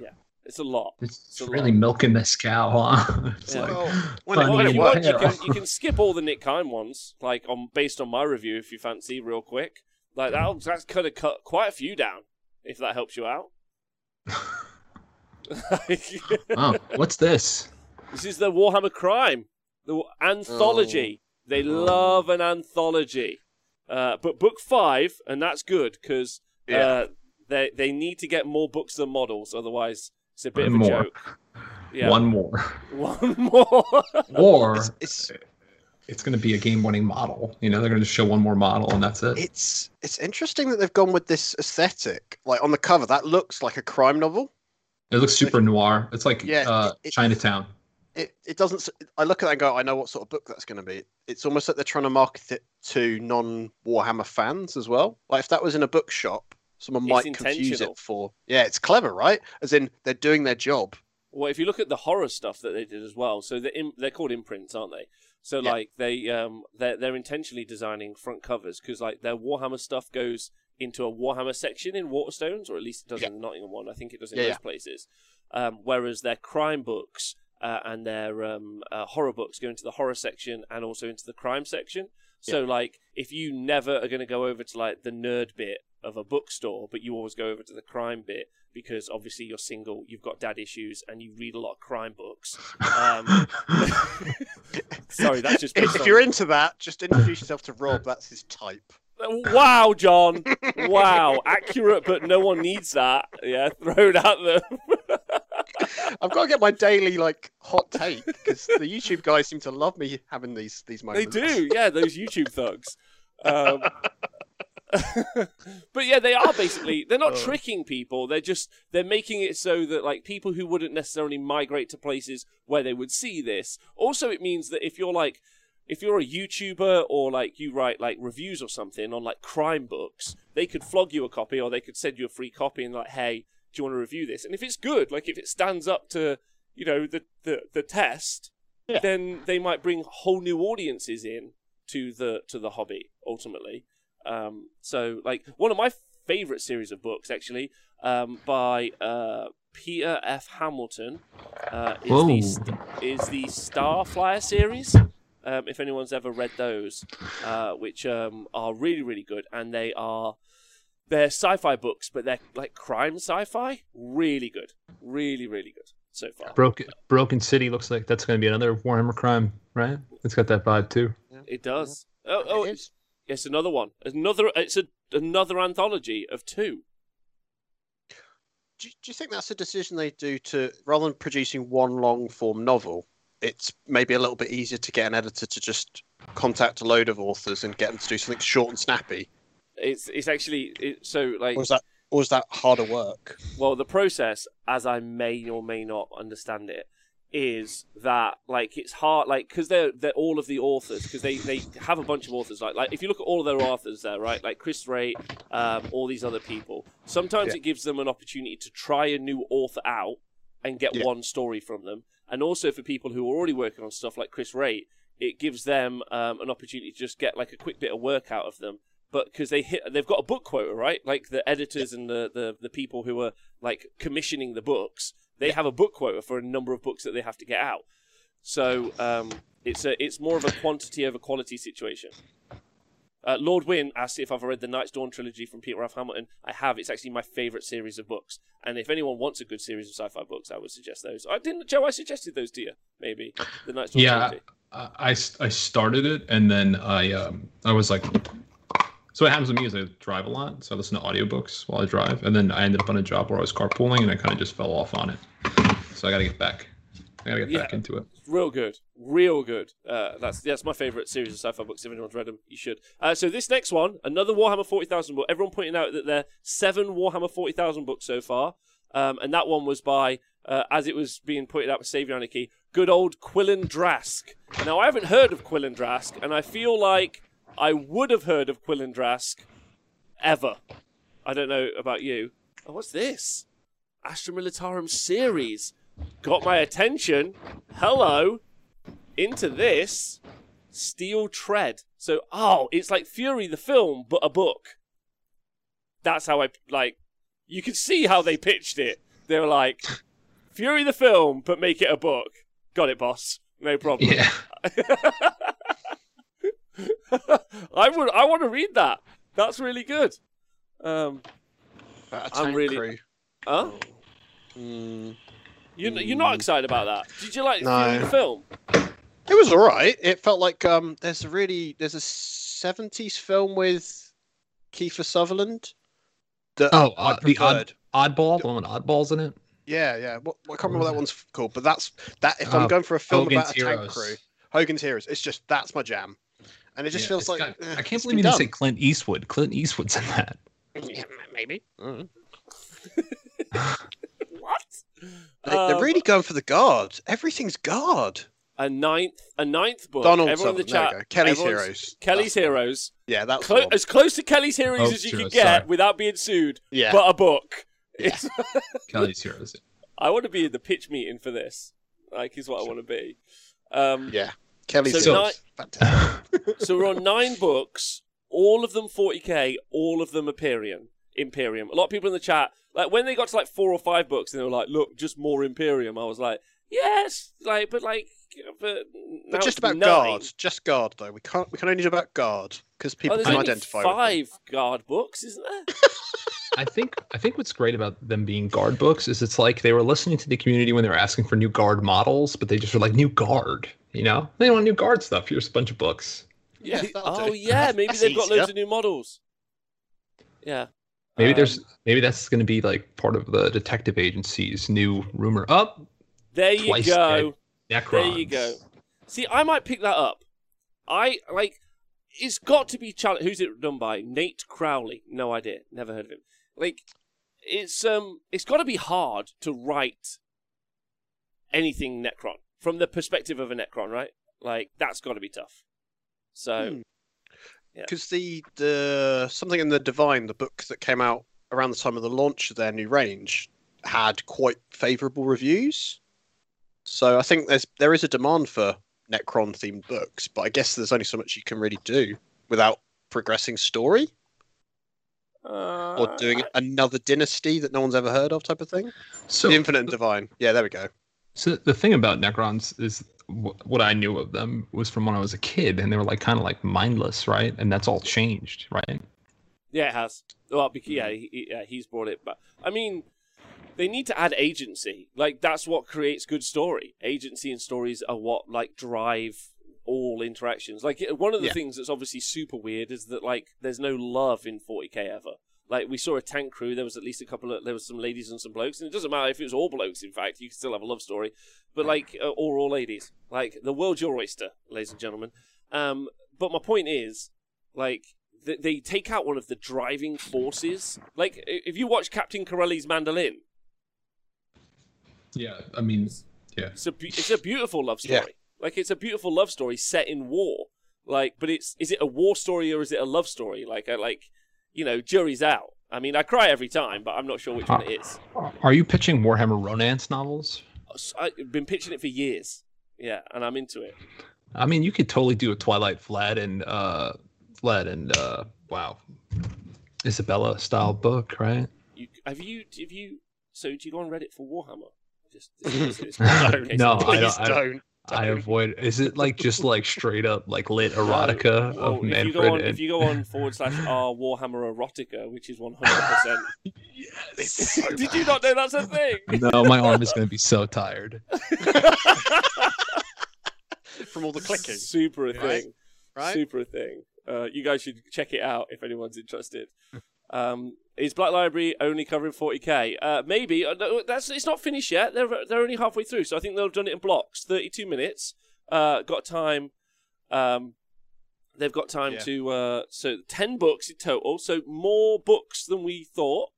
Yeah, it's a lot. It's, It's a really lot. milking this cow, huh? It's Yeah. like, Well, when Funny Well, if you want, you can, you can skip all the Nick Kyme ones, like on based on my review, if you fancy, real quick. Like that, that's kind of cut quite a few down, if that helps you out. *laughs* oh, *laughs* what's this? This is the Warhammer Crime, the anthology. They love an anthology. Uh, but book five, and that's good because Yeah. uh, they they need to get more books than models, otherwise it's a bit One of a more. joke. Yeah, One more. *laughs* one more. *laughs* Or it's, it's it's going to be a game-winning model. You know, they're going to show one more model and that's it. it's it's interesting that they've gone with this aesthetic. Like on the cover, that looks like a crime novel. It looks super noir. It's like Yeah, uh, it- it- Chinatown. It it doesn't. I look at that and go, I know what sort of book that's going to be. It's almost like they're trying to market it to non Warhammer fans as well. Like if that was in a bookshop, someone It's might confuse it for. Yeah, it's clever, right? As in they're doing their job. Well, if you look at the horror stuff that they did as well, so they're, im- they're called imprints, aren't they? So Yeah. like they um they're they're intentionally designing front covers because like their Warhammer stuff goes into a Warhammer section in Waterstones, or at least it does Yeah. in Nottingham one. I think it does in Yeah, most yeah. places. Um, whereas their crime books uh, and their um, uh, horror books go into the horror section and also into the crime section. So like if you never are going to go over to like the nerd bit of a bookstore, but you always go over to the crime bit because obviously you're single, you've got dad issues, and you read a lot of crime books. Um, *laughs* *laughs* sorry, that's just If, if you're into that, just introduce yourself to Rob. That's his type. Wow, John. *laughs* Wow, accurate, but no one needs that. Yeah, *laughs* throw it out there. I've got to get my daily like hot take because the YouTube guys seem to love me having these these moments. they do, yeah. Those YouTube thugs. Um, *laughs* but yeah, they are basically they're not Oh. tricking people. They're just they're making it so that like people who wouldn't necessarily migrate to places where they would see this. Also, it means that if you're like if you're a YouTuber or like you write like reviews or something on like crime books, they could flog you a copy or they could send you a free copy and like, hey, do you want to review this? And if it's good, like if it stands up to you know the the, the test, Yeah. then they might bring whole new audiences in to the to the hobby ultimately. Um, so like one of my favorite series of books actually um, by uh, Peter F. Hamilton uh, is Whoa. the is the Starflyer series. Um, if anyone's ever read those, uh, which um, are really really good, and they are they're sci-fi books, but they're like crime sci-fi. Really good, really really good so far. Broken Broken City looks like that's going to be another Warhammer crime, right? It's got that vibe too. It does. Oh, oh, It is. it's another one. Another. It's a another anthology of two. Do, do you think that's a decision they do to rather than producing one long form novel? It's maybe a little bit easier to get an editor to just contact a load of authors and get them to do something short and snappy, It's it's actually it, so like or is that or is that harder work? well the process as I may or may not understand it is that like it's hard like because they're they're all of the authors because they they have a bunch of authors like like if you look at all of their authors there right like Chris Wraight um all these other people sometimes Yeah. it gives them an opportunity to try a new author out and get Yeah. one story from them and also for people who are already working on stuff like Chris Wraight it gives them um, an opportunity to just get like a quick bit of work out of them. But because they hit they've got a book quota right? Like the editors and the, the the people who are like commissioning the books they have a book quota for a number of books that they have to get out. So um, it's a it's more of a quantity over quality situation uh, Lord Wynn asked if I've read the Night's Dawn trilogy from Peter Ralph Hamilton. I have. It's actually my favourite series of books. And if anyone wants a good series of sci-fi books, I would suggest those. I didn't, Joe. I suggested those to you. Maybe the Night's Dawn Yeah, trilogy. I started it and then I um I was like, so what happens with me is I drive a lot, so I listen to audiobooks while I drive, and then I ended up on a job where I was carpooling and I kind of just fell off on it. So I got to get back. I got to get Yeah. back into it. Real good, real good. Uh, that's that's my favourite series of sci-fi books. If anyone's read them, you should. Uh, so this next one, another Warhammer forty thousand book. Everyone pointing out that there are seven Warhammer forty thousand books so far. um, and that one was by, uh, as it was being pointed out with Saviour Anarchy, good old Quillen Drask. Now, I haven't heard of Quillen Drask, and I feel like I would have heard of Quillen Drask ever. I don't know about you. Oh, what's this? Astra Militarum series. Got my attention. Hello. Into this. Steel Tread. So, oh, it's like Fury the film, but a book. That's how I, like, you can see how they pitched it. They were like, Fury the film, but make it a book. Got it, boss. No problem. Yeah. *laughs* I would. I want to read that. That's really good. Um, About a I'm really- crew. huh? Mm. You you're not excited about that? Did you like No. The film? It was all right. It felt like um, there's a really there's a '70s film with Kiefer Sutherland. That Oh, I uh, the odd, preferred. oddball, the one with oddballs in it. Yeah, yeah. What, I can't remember what that one's called, but that's that. If Uh, I'm going for a film Hogan's about a tank crew, Hogan's Heroes, it's just that's my jam, and it just Yeah, feels like got- eh, I can't believe you didn't say Clint Eastwood. Clint Eastwood's in that. *laughs* Yeah, maybe. Mm. *laughs* What? They, they're Um, really going for the guard. Everything's guard. a ninth a ninth book. Donald Everyone in the chat. There we go. Kelly's everyone's- Heroes. Kelly's That's the one. Heroes. Yeah, that's Clo- one. as close to Kelly's Heroes Oh, as you Heroes, could get sorry. without being sued. Yeah. But a book. Yeah. *laughs* Kelly's Heroes. *laughs* I want to be in the pitch meeting for this. Like, is what I want to be. Um, yeah. Kelly's So Heroes. Fantastic. *laughs* So we're on nine books, all of them 40k, all of them Imperium. Imperium. A lot of people in the chat, like when they got to like four or five books, and they were like, "Look, just more Imperium." I was like, "Yes," like, but like, but, But just about nine. guard. Just guard though. We can't. We can only do about guard because Oh, people there's can only identify. with them. five guard books, isn't there? *laughs* I think I think what's great about them being guard books is it's like they were listening to the community when they were asking for new guard models, but they just were like new guard. You know, they don't want new guard stuff. Here's a bunch of books. Yeah, oh do. yeah, maybe *laughs* That's they've got easier. loads of new models. Yeah. Maybe Um, there's maybe that's going to be like part of the detective agency's new rumor. Up, There you go. There you go. See, I might pick that up. I like. It's got to be challenged. Who's it done by? Nate Crowley. No idea. Never heard of him. Like, it's um, it's got to be hard to write anything Necron from the perspective of a Necron, right? Like, that's got to be tough. So, Hmm. Yeah. Because the the something in the Divine, the book that came out around the time of the launch of their new range, had quite favourable reviews. So I think there's there is a demand for Necron themed books, but I guess there's only so much you can really do without progressing story uh, or doing another dynasty that no one's ever heard of, type of thing. So the Infinite and Divine. Yeah, there we go. So the thing about Necrons is wh- what I knew of them was from when I was a kid, and they were like kind of like mindless, right? And that's all changed, right? Yeah, it has. Well, because, yeah, mm. he, he- yeah, he's brought it back. I mean, they need to add agency. Like that's what creates good story. Agency and stories are what like drive all interactions. Like one of the Yeah. things that's obviously super weird is that like there's no love in 40k ever. Like we saw a tank crew, there was at least a couple of there was some ladies and some blokes, and it doesn't matter if it was all blokes. In fact, you can still have a love story, but like uh, or all ladies. Like the world's your oyster, ladies and gentlemen. Um, but my point is, like th- they take out one of the driving forces. Like if you watch Captain Corelli's Mandolin, Yeah, I mean, yeah. it's a be- it's a beautiful love Yeah. story. Like it's a beautiful love story set in war. Like, but it's is it a war story or is it a love story? Like, I like, you know, jury's out. I mean, I cry every time, but I'm not sure which one it is. Are you pitching Warhammer Romance novels? I've been pitching it for years. Yeah, and I'm into it. I mean, you could totally do a Twilight Fled and uh, Fled and uh, wow, Isabella style book, right? You have you have you? So do you go on Reddit for Warhammer? Just, *laughs* just- just- *laughs* No, in case no, I'm- I don't- I don't. I avoid. Is it like just like *laughs* straight up like lit erotica No. of Well, if you go on, and... if you go on forward slash r Warhammer erotica, which is one hundred percent. *laughs* *laughs* Did you not know that's a thing? no, my arm is going to be so tired. From all the clicking, Super a Right? thing. right? Super a thing. Uh, you guys should check it out if anyone's interested. Um, is Black Library only covering 40k? Uh, maybe. Uh, that's it's not finished yet. They're they're only halfway through, so I think they'll have done it in blocks. 32 minutes. Uh, got time. Um, they've got time Yeah. to. Uh, so 10 books in total. So more books than we thought.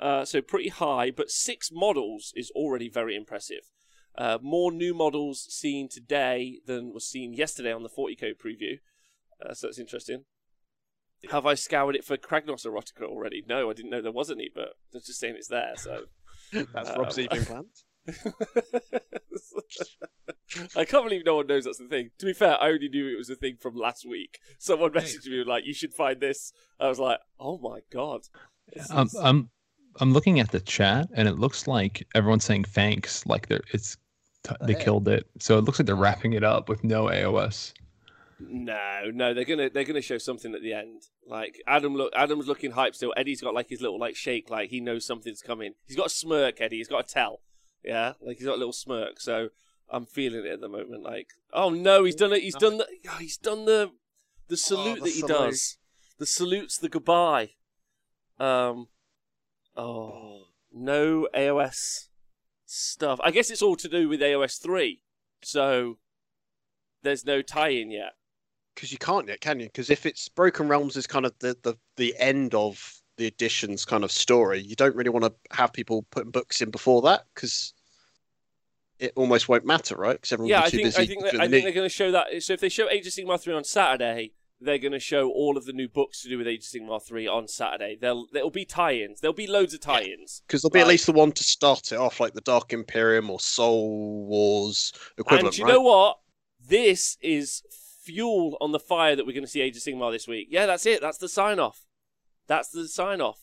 uh, so pretty high, but six models is already very impressive. Uh, more new models seen today than was seen yesterday on the 40k preview. Uh, so that's interesting. Have I scoured it for Kragnos Erotica already? No, I didn't know there was any, but they're just saying it's there. So *laughs* That's Uh, Rob's evening *laughs* plans. *laughs* I can't believe no one knows that's the thing. To be fair, I only knew it was a thing from last week. Someone messaged me like, "You should find this." I was like, "Oh my god!" This Um, is- I'm I'm looking at the chat and it looks like everyone's saying thanks, like they're it's t- they Yeah. killed it. So it looks like they're wrapping it up with no AOS. No, no, they're gonna they're gonna show something at the end. Like Adam look Adam's looking hyped still. Eddie's got like his little like shake, like he knows something's coming. He's got a smirk, Eddie. He's got a tell. Yeah, like he's got a little smirk. So I'm feeling it at the moment. Like, oh no, he's done it. He's done the oh, he's done the the salute the that he salute. does. The salutes, the goodbye. Um, oh no AOS stuff. I guess it's all to do with AOS three. So there's no tie-in yet. Because you can't yet, can you? Because if it's Broken Realms is kind of the, the, the end of the edition's kind of story, you don't really want to have people putting books in before that because it almost won't matter, right? Because everyone yeah, will I too think busy. I think that, I think they're going to show that. So if they show Age of Sigmar three on Saturday, they're going to show all of the new books to do with Age of Sigmar three on Saturday. They'll there'll be tie-ins. There'll be loads of tie-ins. Because there'll be at least the one to start it off, like the Dark Imperium or Soul Wars equivalent. and you right? know what? This is fuel on the fire that we're going to see Age of Sigmar this week. Yeah, that's it. That's the sign off. That's the sign off.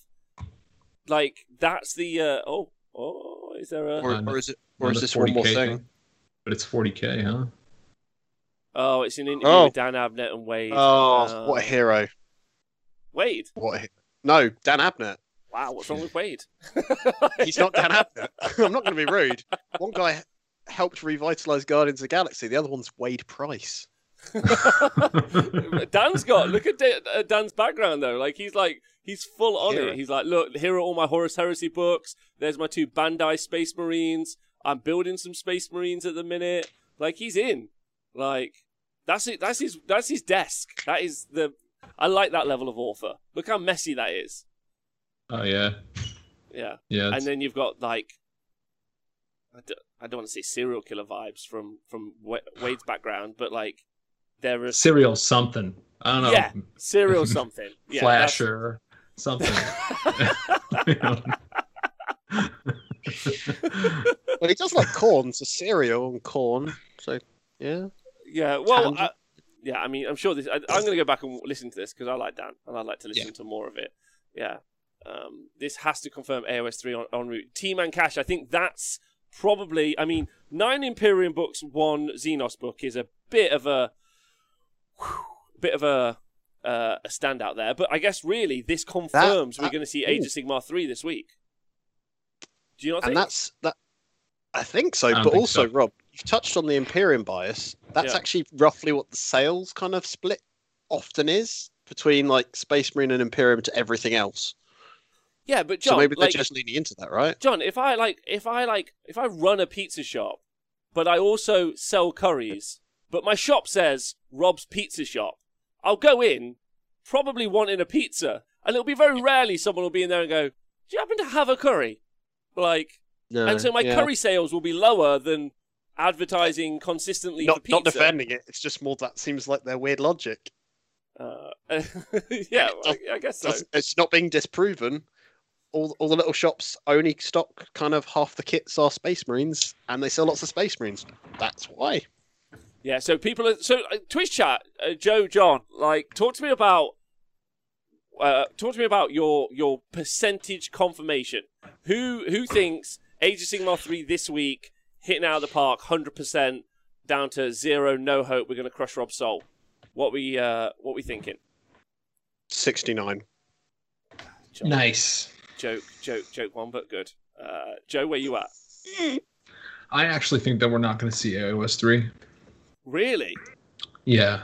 Like that's the uh, oh oh is there a or, or is it? Or On is the this one more 40K thing? But it's 40k, huh? oh it's an interview Oh. with Dan Abnett and Wade. Oh, Uh, what a hero! Wade. What? A, he- no, Dan Abnett. Wow, what's wrong with Wade? *laughs* He's not Dan Abnett. *laughs* I'm not going to be rude. One guy helped revitalize Guardians of the Galaxy. The other one's Wade Price. *laughs* Dan's got look at uh, Dan's background though. Like he's like he's full on Hero. it. He's like, look, here are all my Horus Heresy books. There's my two Bandai Space Marines. I'm building some Space Marines at the minute. Like he's in. Like that's it. That's his. That's his desk. That is the. I like that level of author. Look how messy that is. oh yeah, Yeah. yeah. And then you've got like. I don't, I don't want to say serial killer vibes from from Wade's background, but like there are Serial something. I don't know. Yeah, serial something. Yeah, that's- Flasher something. You know? Well, he does like corn, so cereal and corn. So yeah, Yeah, well, I, yeah. I mean, I'm sure this. I, I'm going to go back and listen to this because I like Dan and I'd like to listen Yeah. to more of it. Yeah, um, this has to confirm AOS three on, en route. Team and Cash. I think that's probably. I mean, nine Imperium books, one Xenos book is a bit of a, whew, bit of a. Uh, a standout there, but I guess really this confirms we're going to see Age of Sigmar three this week. Do you not and think? that's that. I think so, I but think also, so. Rob, you've touched on the Imperium bias. That's Yeah. actually roughly what the sales kind of split often is between like Space Marine and Imperium to everything else. yeah, but John, so maybe they're like, just leaning into that, right? John, if I like, if I like, if I run a pizza shop, but I also sell curries, but my shop says Rob's Pizza Shop, I'll go in, probably wanting a pizza, and it'll be very rarely someone will be in there and go, "Do you happen to have a curry?" Like, No, and so my yeah. curry sales will be lower than advertising consistently for Not, pizza. not defending it. It's just more that seems like their weird logic. Uh, *laughs* yeah, I, I guess so. It's not being disproven. All, all the little shops only stock kind of half the kits are Space Marines, and they sell lots of Space Marines. That's why. Yeah, so people are so uh, Twitch chat, uh, Joe, John, like talk to me about uh, talk to me about your your percentage confirmation. Who who thinks Age of Sigmar three this week hitting out of the park, hundred percent down to zero, no hope. We're going to crush Rob's soul. What we uh what we thinking? 69. John, nice. Joke, joke, joke. One, but good. Uh, Joe, where you at? I actually think that we're not going to see AOS three. Really? Yeah.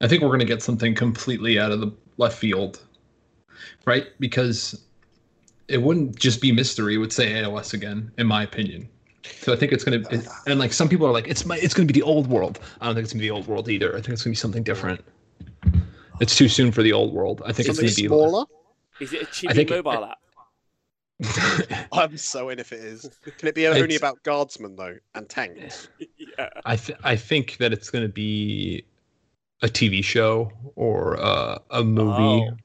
I think we're going to get something completely out of the left field. Right? Because it wouldn't just be mystery, it would say AOS again, in my opinion. So I think it's going to, and like some people are like, it's my, it's going to be the old world. I don't think it's going to be the old world either. I think it's going to be something different. It's too soon for the old world. I think Something it's going to be smaller? Is it a think- mobile app? *laughs* I'm so in if it is. Can it be *laughs* only It's- about guardsmen though and tanks? *laughs* yeah. I th- I think that it's going to be a TV show or uh, a movie Oh.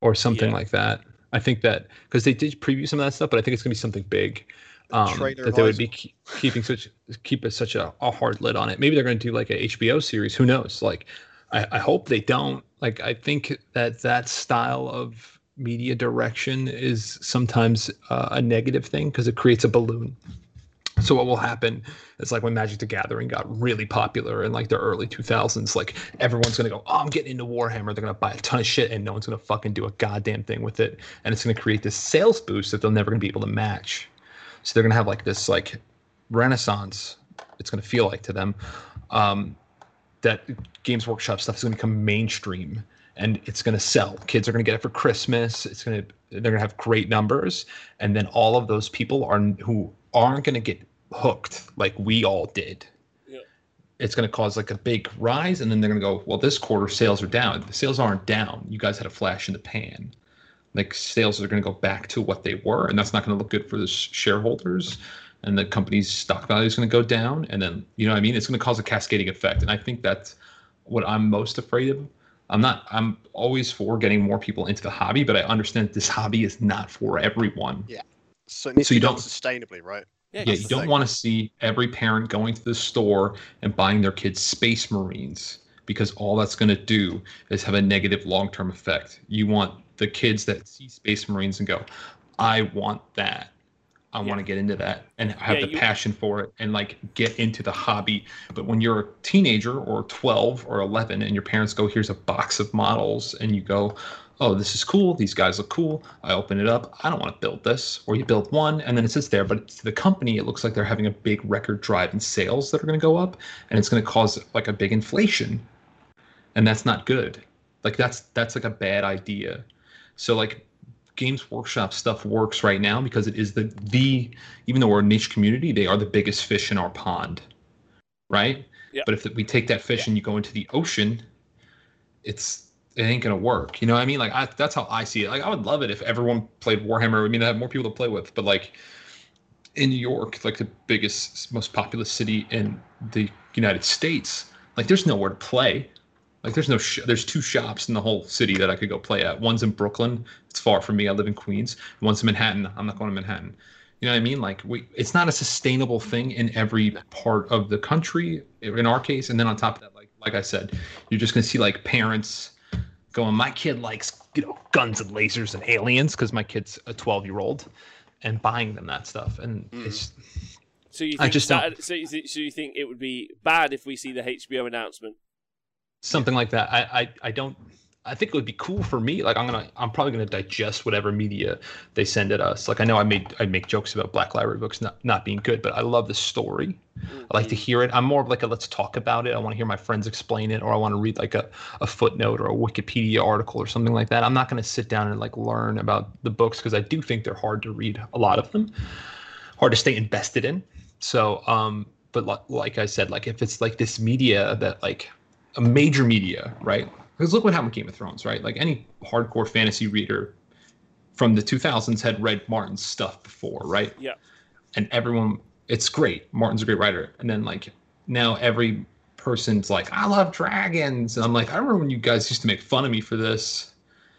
or something Yeah. like that. I think that because they did preview some of that stuff, but I think it's going to be something big. Um, that they would be keep, keeping such keep a, such a, a hard lid on it. Maybe they're going to do like a HBO series. Who knows? Like, I, I hope they don't. Like, I think that that style of media direction is sometimes uh, a negative thing because it creates a balloon. So what will happen is like when Magic the Gathering got really popular in like the early 2000s, like everyone's gonna go, oh, I'm getting into Warhammer. They're gonna buy a ton of shit, and no one's gonna fucking do a goddamn thing with it, and it's gonna create this sales boost that they're never gonna be able to match. So they're gonna have like this like renaissance. It's gonna feel like to them um, that Games Workshop stuff is gonna become mainstream, and it's gonna sell. Kids are gonna get it for Christmas. It's gonna they're gonna have great numbers, and then all of those people are who aren't gonna get hooked like we all did. Yeah. It's going to cause like a big rise, and then they're going to go, well, this quarter sales are down. The sales aren't down. You guys had a flash in the pan. Like sales are going to go back to what they were, and that's not going to look good for the shareholders. And the company's stock value is going to go down, and then you know what I mean. It's going to cause a cascading effect, and I think that's what I'm most afraid of. I'm not. I'm always for getting more people into the hobby, but I understand this hobby is not for everyone. Yeah. So it needs So you be don't- sustainably, right? Yeah, Yeah, you don't want to see every parent going to the store and buying their kids Space Marines because all that's going to do is have a negative long term effect. You want the kids that see Space Marines and go, I want that. I want to get into that and have Yeah, the you- passion for it and like get into the hobby. But when you're a teenager or 12 or 11 and your parents go, here's a box of models, and you go, oh, this is cool. These guys look cool. I open it up. I don't want to build this. Or you build one and then it sits there. But to the company, it looks like they're having a big record drive in sales that are going to go up and it's going to cause like a big inflation. And that's not good. Like that's that's like a bad idea. So like Games Workshop stuff works right now because it is the the even though we're a niche community, they are the biggest fish in our pond. Right? But if we take that fish and you go into the ocean, it's it ain't gonna work. You know what I mean? Like I, that's how I see it. Like I would love it if everyone played Warhammer. I mean, I have more people to play with. But like in New York, like the biggest, most populous city in the United States, like there's nowhere to play. Like there's no, sh- there's two shops in the whole city that I could go play at. One's in Brooklyn. It's far from me. I live in Queens. One's in Manhattan. I'm not going to Manhattan. You know what I mean? Like we, it's not a sustainable thing in every part of the country. In our case, and then on top of that, like like I said, you're just gonna see like parents going, my kid likes you know guns and lasers and aliens because my kid's a 12 year old, and buying them that stuff, and Mm. it's So you think I just don't- that, so, you think, so you think it would be bad if we see the HBO announcement? Something like that. I, I I don't. I think it would be cool for me. Like I'm gonna, I'm probably gonna digest whatever media they send at us. Like I know I made, I make jokes about Black Library books not not being good, but I love the story. I like to hear it. I'm more of like a let's talk about it. I want to hear my friends explain it, or I want to read like a, a footnote or a Wikipedia article or something like that. I'm not to sit down and like learn about the books because I do think they're hard to read. A lot of them, hard to stay invested in. So, um, but like, like I said, like if it's like this media that like a major media, right? Because look what happened with Game of Thrones, right? Like any hardcore fantasy reader from the 2000s had read Martin's stuff before, right? Yeah. And everyone, it's great. Martin's a great writer. And then like now every person's like, I love dragons. And I'm like, I remember when you guys used to make fun of me for this.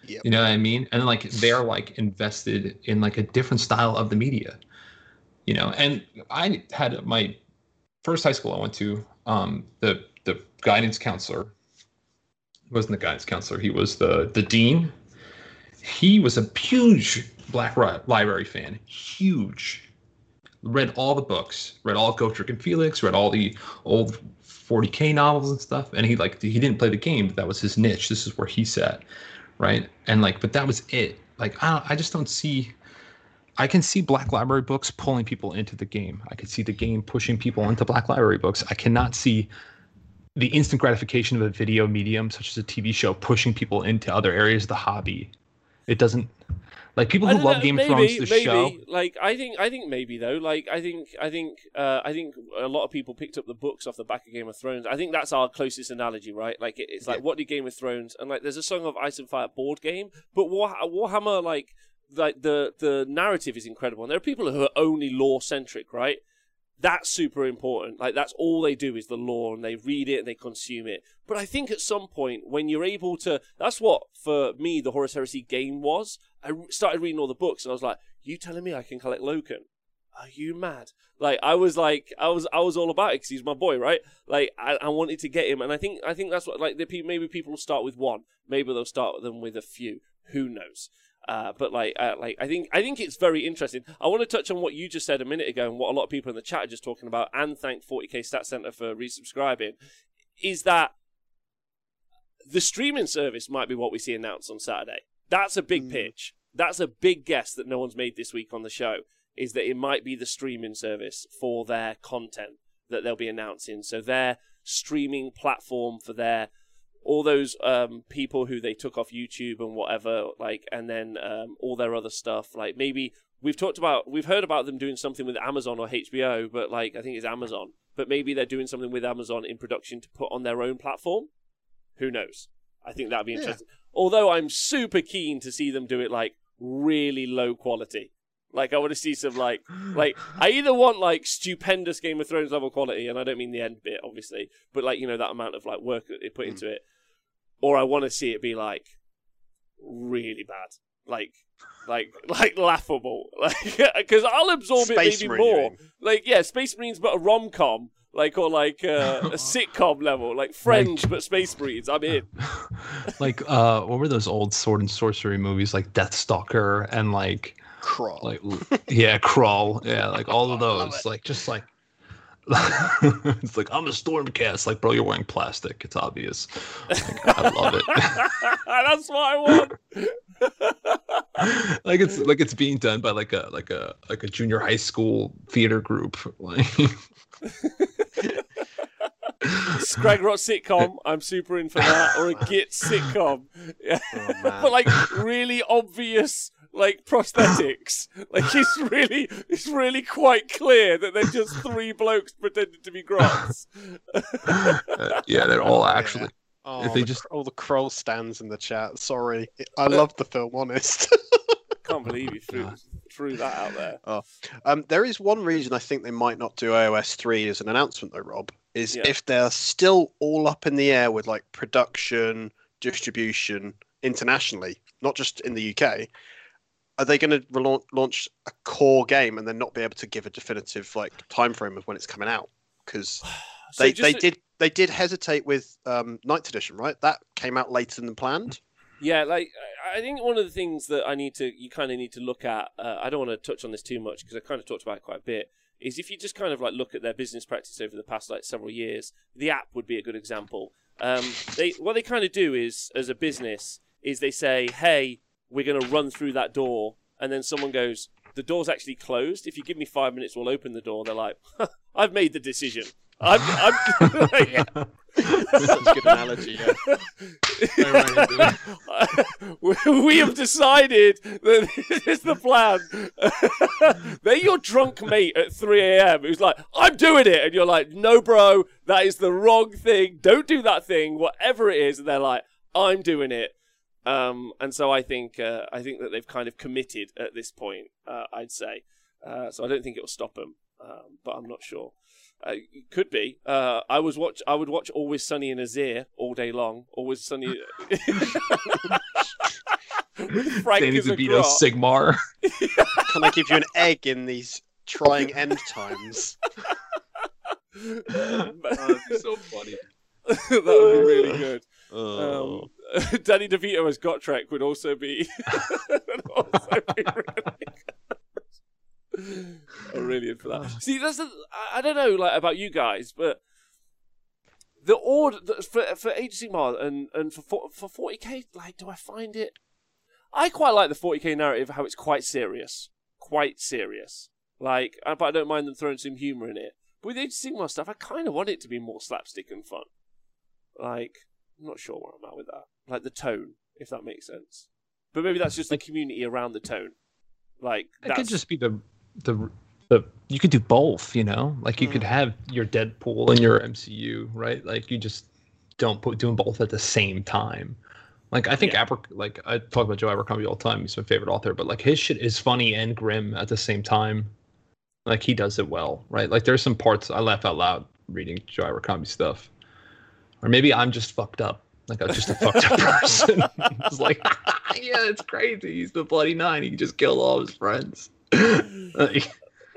Yep. You know what I mean? And then like they're like invested in like a different style of the media. You know, and I had my first high school I went to, um, the the guidance counselor he wasn't the guidance counselor, he was the the dean. He was a huge Black Library fan, huge. Read all the books, read all Gotrek and Felix, read all the old 40k novels and stuff. And he like he didn't play the game, but that was his niche. This is where he sat, right? And like, but that was it. Like I I just don't see. I can see Black Library books pulling people into the game. I can see the game pushing people into Black Library books. I cannot see the instant gratification of a video medium such as a TV show pushing people into other areas of the hobby. It doesn't like people who love know, Game of Thrones the maybe. show. Like I think, I think maybe though. Like I think, I think, uh, I think a lot of people picked up the books off the back of Game of Thrones. I think that's our closest analogy, right? Like it, it's like Yeah. what did Game of Thrones and like there's a Song of Ice and Fire board game, but War, Warhammer like like the the narrative is incredible. And there are people who are only lore centric, right? That's super important. Like that's all they do is the law and they read it and they consume it. But I think at some point when you're able to, that's what for me the Horus Heresy game was. I started reading all the books, and I was like, "You telling me I can collect Loken? Are you mad?" Like I was like, I was I was all about it because he's my boy, right? Like I, I wanted to get him, and I think I think that's what like the, maybe people will start with one, maybe they'll start them with a few. Who knows? Uh, but like, uh, like I think I think it's very interesting. I want to touch on what you just said a minute ago and what a lot of people in the chat are just talking about, and thank 40k Stat Center for resubscribing. Is that the streaming service might be what we see announced on Saturday? That's a big mm. pitch. That's a big guess that no one's made this week on the show. Is that it might be the streaming service for their content that they'll be announcing? So their streaming platform for their all those um, people who they took off YouTube and whatever, like, and then um, all their other stuff. Like maybe we've talked about, we've heard about them doing something with Amazon or HBO, but like I think it's Amazon. But maybe they're doing something with Amazon in production to put on their own platform. Who knows? I think that'd be interesting. Yeah. Although I'm super keen to see them do it like really low quality. Like I want to see some like like I either want like stupendous Game of Thrones level quality, and I don't mean the end bit, obviously, but like you know that amount of like work that they put mm. into it, or I want to see it be like really bad, like like *laughs* like laughable, *laughs* like because I'll absorb Space it maybe Marine, more. Like yeah, Space Marines, but a rom com. Like or like uh, a *laughs* sitcom level, like Friends like, but Space Marines. I'm in. like uh, what were those old sword and sorcery movies like Deathstalker and like Krull? Like yeah, Krull. Yeah, like all of those. Like just like *laughs* it's like I'm a stormcast. Like, bro, you're wearing plastic. It's obvious. Like, I love it. *laughs* That's what I want. *laughs* like it's like it's being done by like a like a like a junior high school theater group. Like Scrag Skragrott sitcom, I'm super in for that, or a Git sitcom. Oh, but like really obvious like prosthetics. *laughs* like it's really, it's really quite clear that they're just three blokes pretending to be grots. uh, *laughs* *laughs* yeah, they're all actually. Yeah. Oh, they the, just all the crow stands in the chat. Sorry, I love the film. Honest. Can't believe you threw, threw that out there. Oh. Um, there is one reason I think they might not do AOS three as an announcement, though. Rob is yeah. if they're still all up in the air with like production, distribution internationally, not just in the UK are they going to launch a core game and then not be able to give a definitive like time frame of when it's coming out? Because *sighs* so they they did they did hesitate with um, Ninth Edition, right? That came out later than planned. Yeah, like I think one of the things that I need to you kind of need to look at. Uh, I don't want to touch on this too much because I kind of talked about it quite a bit. Is if you just kind of like look at their business practice over the past like several years, the app would be a good example. Um, they what they kind of do is as a business is they say, hey, we're going to run through that door, and then someone goes, the door's actually closed. If you give me five minutes, we'll open the door. They're like, *laughs* I've made the decision. I'm, I'm *laughs* yeah. A good analogy. Yeah. *laughs* we have decided that this is the plan. They're your drunk mate at 3 a.m. who's like, I'm doing it. And you're like, no, bro, that is the wrong thing. Don't do that thing, whatever it is. And they're like, I'm doing it. Um, and so I think uh, I think that they've kind of committed at this point. Uh, I'd say. Uh, so I don't think it will stop them, um, but I'm not sure. Uh, it could be. Uh, I was watch. I would watch Always Sunny in Azyr all day long. Always Sunny. *laughs* *laughs* Frank Danny DeVito Sigmar. *laughs* Can I give you an egg in these trying end times? oh, so funny. that would be really good. Oh. Um, *laughs* Danny DeVito as Gotrek would also be, *laughs* would also be really I'm really in for that. See, that's the, I don't know, like about you guys, but the order for for Age of Sigmar and and for for forty k, like, do I find it? I quite like the forty k narrative, how it's quite serious, quite serious. Like, but I don't mind them throwing some humor in it. But with Age of Sigmar stuff, I kind of want it to be more slapstick and fun. Like, I'm not sure where I'm at with that. Like the tone, if that makes sense. But maybe that's just the community around the tone. Like it could just be the the the you could do both. You know, like you mm. could have your Deadpool and your MCU, right? Like you just don't put doing both at the same time. Like I think Yeah. Aber, like I talk about Joe Abercrombie all the time. He's my favorite author, but like his shit is funny and grim at the same time. Like he does it well, right? Like there's some parts I laugh out loud reading Joe Abercrombie stuff, or maybe I'm just fucked up. Like I'm just a fucked up *laughs* person. *laughs* it's like, *laughs* yeah, it's crazy. He's the bloody nine. He just killed all his friends. Like,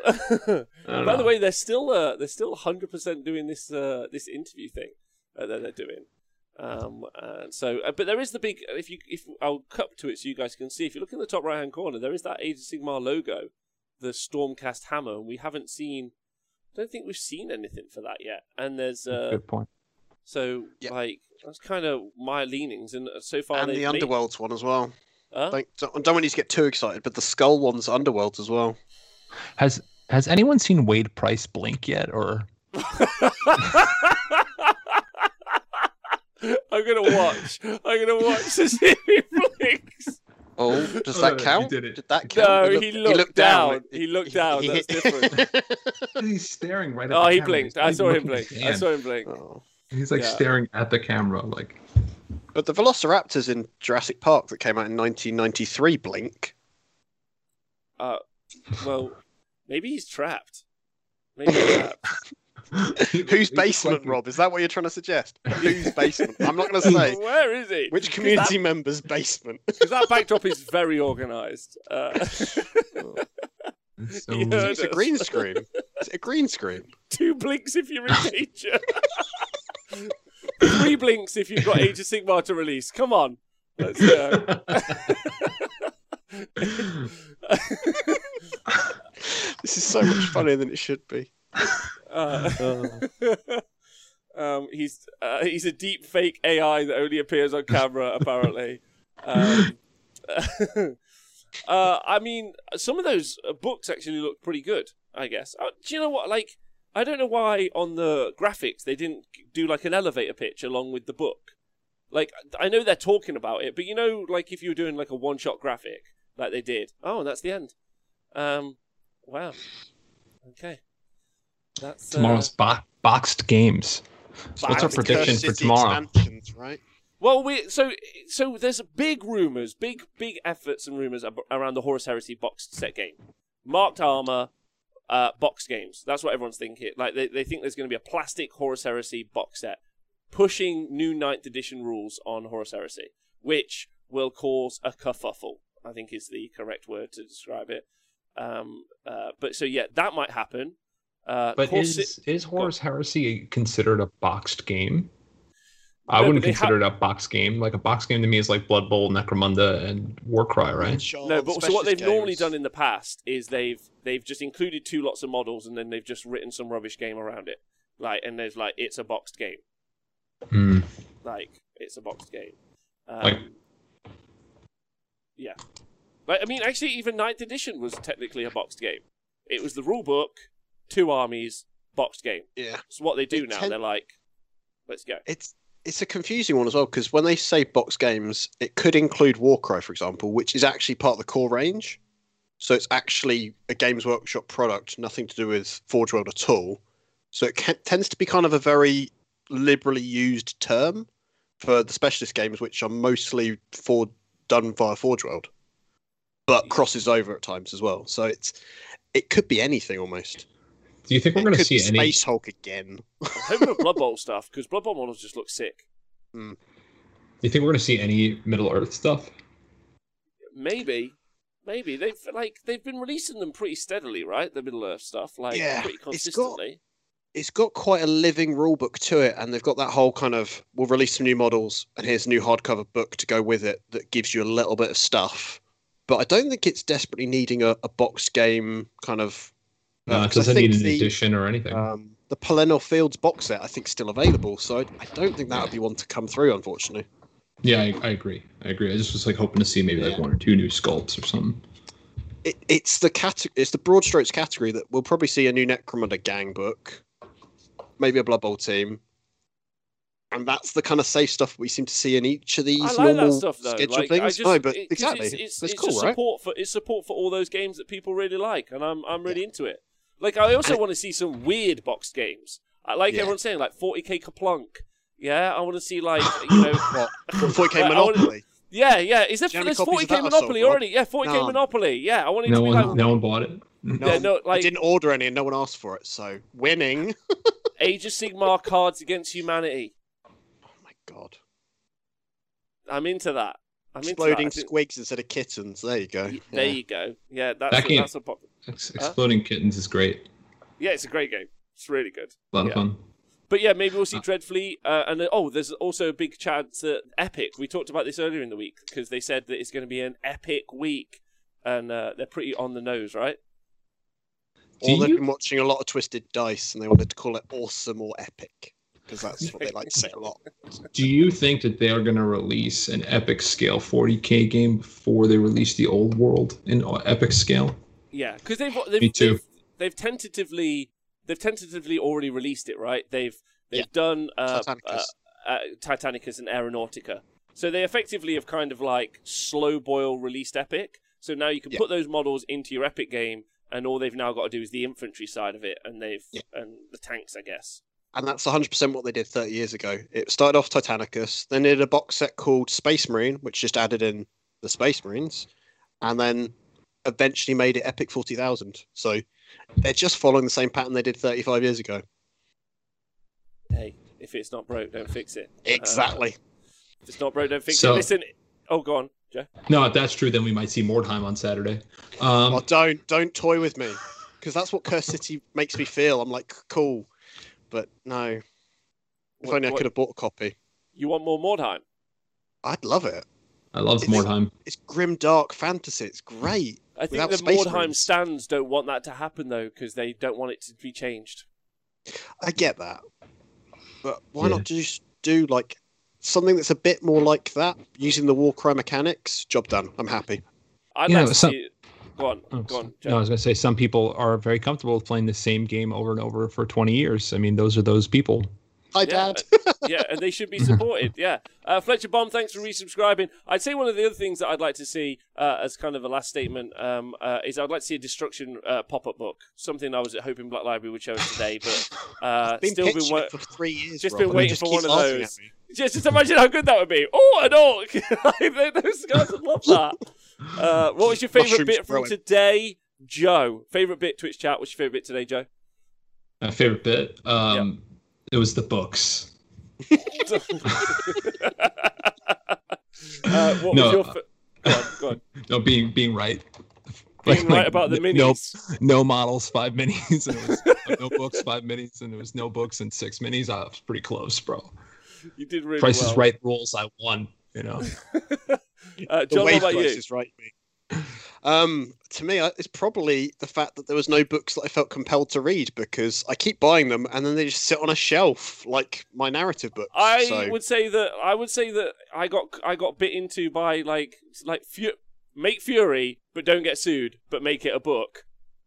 By the way, they're still uh, they're still hundred percent doing this uh, this interview thing uh, that they're doing. Um, and so, uh, but there is the big. If you if I'll cut to it so you guys can see. If you look in the top right hand corner, there is that Age of Sigmar logo, the Stormcast hammer, and we haven't seen. I don't think we've seen anything for that yet. And there's uh, good point. So Yep. like that's kind of my leanings, and uh, so far and they've the made- Underworlds one as well. Huh? Don't, don't, don't want you to get too excited, but the Skull one's Underworlds as well. Has Has anyone seen Wade Price blink yet? Or *laughs* I'm gonna watch. I'm gonna watch to see if he blinks. Oh, does Oh, that you count? did it. that count? No, he looked down. He looked down, that's *laughs* different. he's staring right at Oh, the he camera. blinked. He's I saw him blink. I saw him blink. Oh. He's like Yeah. staring at the camera, like But the Velociraptors in Jurassic Park that came out in 1993 blink. Uh, well, maybe he's trapped. Maybe he's trapped. *laughs* *laughs* Whose basement, Rob? Is that what you're trying to suggest? Whose *laughs* basement? I'm not going to say. Where is he? Which community member's basement? Because that backdrop is very organised. Uh, It's so You heard It's a green screen. Is it a green screen? two blinks if you're in danger. Three blinks if you've got Age of Sigmar to release. Come on. Let's go. This is so much funnier than it should be. Uh, *laughs* um, he's uh, he's a deep fake AI that only appears on camera, apparently. Um, *laughs* uh, I mean, some of those books actually look pretty good. I guess. Uh, do you know what? Like, I don't know why on the graphics they didn't do like an elevator pitch along with the book. Like, I know they're talking about it, but you know, like if you were doing like a one-shot graphic, like they did. Oh, and that's the end. Um, wow. Okay. That's uh, Tomorrow's bo- boxed games. So what's our prediction for tomorrow? Right? Well, we so so there's big rumors, big big efforts and rumors ab- around the Horus Heresy boxed set game, marked armor, uh, box games. That's what everyone's thinking. Like they they think there's going to be a plastic Horus Heresy box set, pushing new ninth edition rules on Horus Heresy, which will cause a kerfuffle. I think is the correct word to describe it. Um, uh, but so yeah, that might happen. Uh, But is is Horus Heresy considered a boxed game? I No, wouldn't they consider it a box game. Like a box game to me is like Blood Bowl, Necromunda, and Warcry, right? No, but so what they've normally done in the past is they've they've just included two lots of models and then they've just written some rubbish game around it. Like and there's like it's a boxed game. Hmm. Like it's a boxed game. Um, Like- yeah. Like I mean actually even ninth edition was technically a boxed game. It was the rule book, two armies, boxed game. Yeah, So what they do It now, ten- they're like, let's go. it's it's a confusing one as well because when they say box games, it could include Warcry, for example, which is actually part of the core range. So it's actually a Games Workshop product, nothing to do with Forge World at all. So it can, tends to be kind of a very liberally used term for the specialist games, which are mostly for done via Forge World, but crosses over at times as well. So it's it could be anything almost. Do you think we're going to see be any? Space Hulk again. I'm hoping for Blood Bowl stuff because Blood Bowl models just look sick. Hmm. Do you think we're going to see any Middle Earth stuff? Maybe, maybe they've like they've been releasing them pretty steadily, right? The Middle Earth stuff, like Yeah, pretty it's got- consistently. it's got quite a living rule book to it, and they've got that whole kind of we'll release some new models, and here's a new hardcover book to go with it that gives you a little bit of stuff. But I don't think it's desperately needing a, a boxed game kind of. No, uh, it 'cause I doesn't need think an the, edition or anything. Um, the Pelennor Fields box set I think is still available, so I, I don't think that would be one to come through, unfortunately. yeah, I, I agree. I agree. I just was like hoping to see maybe like one or two new sculpts or something. It, it's the cat it's the broad strokes category that we'll probably see a new Necromunda gang book, maybe a Blood Bowl team. And that's the kind of safe stuff we seem to see in each of these I like normal that stuff though. scheduled Like, things. I just, no, but it- exactly, it's, it's, it's, it's cool, just right? support for it's support for all those games that people really like, and I'm I'm really into it. Like I also want to see some weird boxed games. I like Yeah. everyone's saying, like 40k Kaplunk Yeah, I want to see like you know. *laughs* What? *laughs* 40k I wanna- Monopoly. Yeah, yeah. Is there Do you know how there's many copies of 40k Monopoly sold, already? Yeah, 40k No. Monopoly. Yeah, I want it No to be one, like no one bought it. No, yeah, no, I like didn't order any, and no one asked for it. So winning. *laughs* Age of Sigmar cards against humanity. Oh my god! I'm into that. I'm Exploding into that. I squigs instead of kittens. There you go. There Yeah. you go. Yeah, that's That a, game- that's a pop. Ex- Exploding Kittens is great. Yeah, it's a great game. It's really good. A lot Yeah. of fun. But yeah, maybe we'll see Uh, Dreadfleet. Uh, and uh, oh, there's also a big chance that Epic. We talked about this earlier in the week because they said that it's going to be an epic week, and uh, they're pretty on the nose, right? Do Or they've you- been watching a lot of Twisted Dice, and they wanted to call it awesome or epic because that's what they like to say a lot. *laughs* Do you think that they are going to release an epic scale 40k game before they release the old world in epic scale? Yeah, because they've they've, Me too. they've they've tentatively they've tentatively already released it, right? They've they've Yeah. done uh, Titanicus. uh, uh, Titanicus and Aeronautica, so they effectively have kind of like slow boil released Epic. So now you can Yeah. put those models into your Epic game, and all they've now got to do is the infantry side of it, and they've Yeah. and the tanks, I guess. And that's 100% what they did 30 years ago. It started off Titanicus, then they did a box set called Space Marine, which just added in the Space Marines, and then eventually made it Epic 40,000. So they're just following the same pattern they did 35 years ago. Hey, if it's not broke, don't fix it. Uh, Exactly. if it's not broke, don't fix So- it. Listen. Oh, go on, Joe. No, if that's true, then we might see Mordheim on Saturday. Um, oh, don't don't toy with me, because that's what Curse City makes me feel. I'm like, cool, but no. If What- only I what- could have bought a copy. You want more Mordheim? I'd love it. I love It's- Mordheim. It's grim dark fantasy. It's great. I think the Mordheim Marines. stands don't want that to happen though, because they don't want it to be changed. I get that, but why Yeah. not just do like something that's a bit more like that, using the Warcry mechanics? Job done. I'm happy. I'd Yeah, like but to some- see. It. Go on, Oh, go on, Joe. no, I was going to say some people are very comfortable with playing the same game over and over for 20 years. I mean, those are those people. Hi, Yeah, Dad. yeah, *laughs* and they should be supported. Yeah, uh, Fletcher Bomb, thanks for resubscribing. I'd say one of the other things that I'd like to see uh, as kind of a last statement um, uh, is I'd like to see a destruction uh, pop-up book. Something I was hoping Black Library would show us today, but *laughs* uh, been still been pitching wa- it for three years. just Rob, been waiting just for one of those. just, just imagine how good that would be. Oh, an orc! *laughs* Like, those guys would love that. Uh, what was your favourite bit from growing. today, Joe? Favourite bit Twitch chat? What's your favourite bit today, Joe? My favorite bit, um, it was the books. *laughs* uh, what No, was your? uh, Fa- go on, go on. *laughs* No, being being right. Being Like- right like, about the n- No, minis. no models, five minis, and it was like, *laughs* no books, five minis, and it was no books and six minis. I was pretty close, bro. You did really Price well. is Right rules. I won. You know. *laughs* Uh, The John, what about price you? right. mate. Um, to me, it's probably the fact that there was no books that I felt compelled to read because I keep buying them and then they just sit on a shelf like my narrative books. I so, would say that I would say that I got I got bit into by like like fu- make Fury, but don't get sued, but make it a book.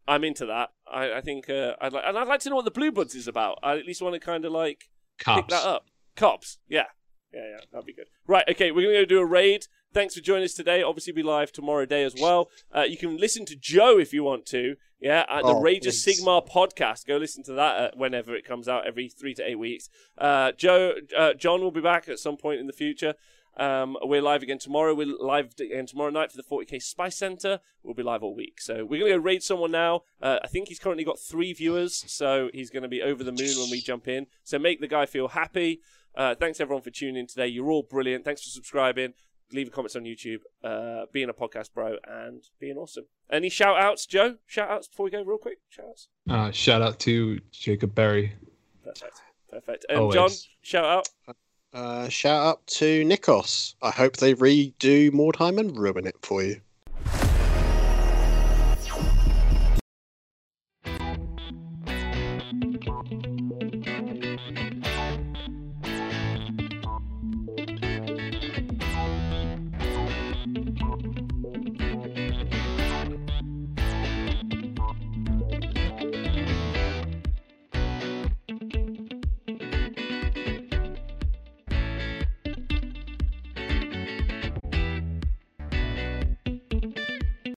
I'm into that. I, I think uh, I'd like, and I'd like to know what the Blue Buds is about. I at least want to kind of like pick that up. Cops, yeah, yeah, yeah, that'd be good. Right, okay, we're gonna go do a raid. Thanks for joining us today. Obviously, be live tomorrow day as well. Uh, you can listen to Joe if you want to. Yeah, at the Oh, Rage of. Sigmar podcast. Go listen to that uh, whenever it comes out, every three to eight weeks. Uh, Joe, uh, John will be back at some point in the future. Um, we're live again tomorrow. We're live again tomorrow night for the 40k Spice Center. We'll be live all week. So we're going to go raid someone now. Uh, I think he's currently got three viewers, so he's going to be over the moon when we jump in. So make the guy feel happy. Uh, thanks everyone for tuning in today. You're all brilliant. Thanks for subscribing. Leave comments on YouTube. Uh, being a podcast bro and being awesome. Any shout outs, Joe? Shout outs before we go, real quick. Shout outs. Uh, shout out to Jacob Berry. Perfect. Perfect. And Always. John, shout out. uh, shout out to Nikos. I hope they redo Mordheim and ruin it for you.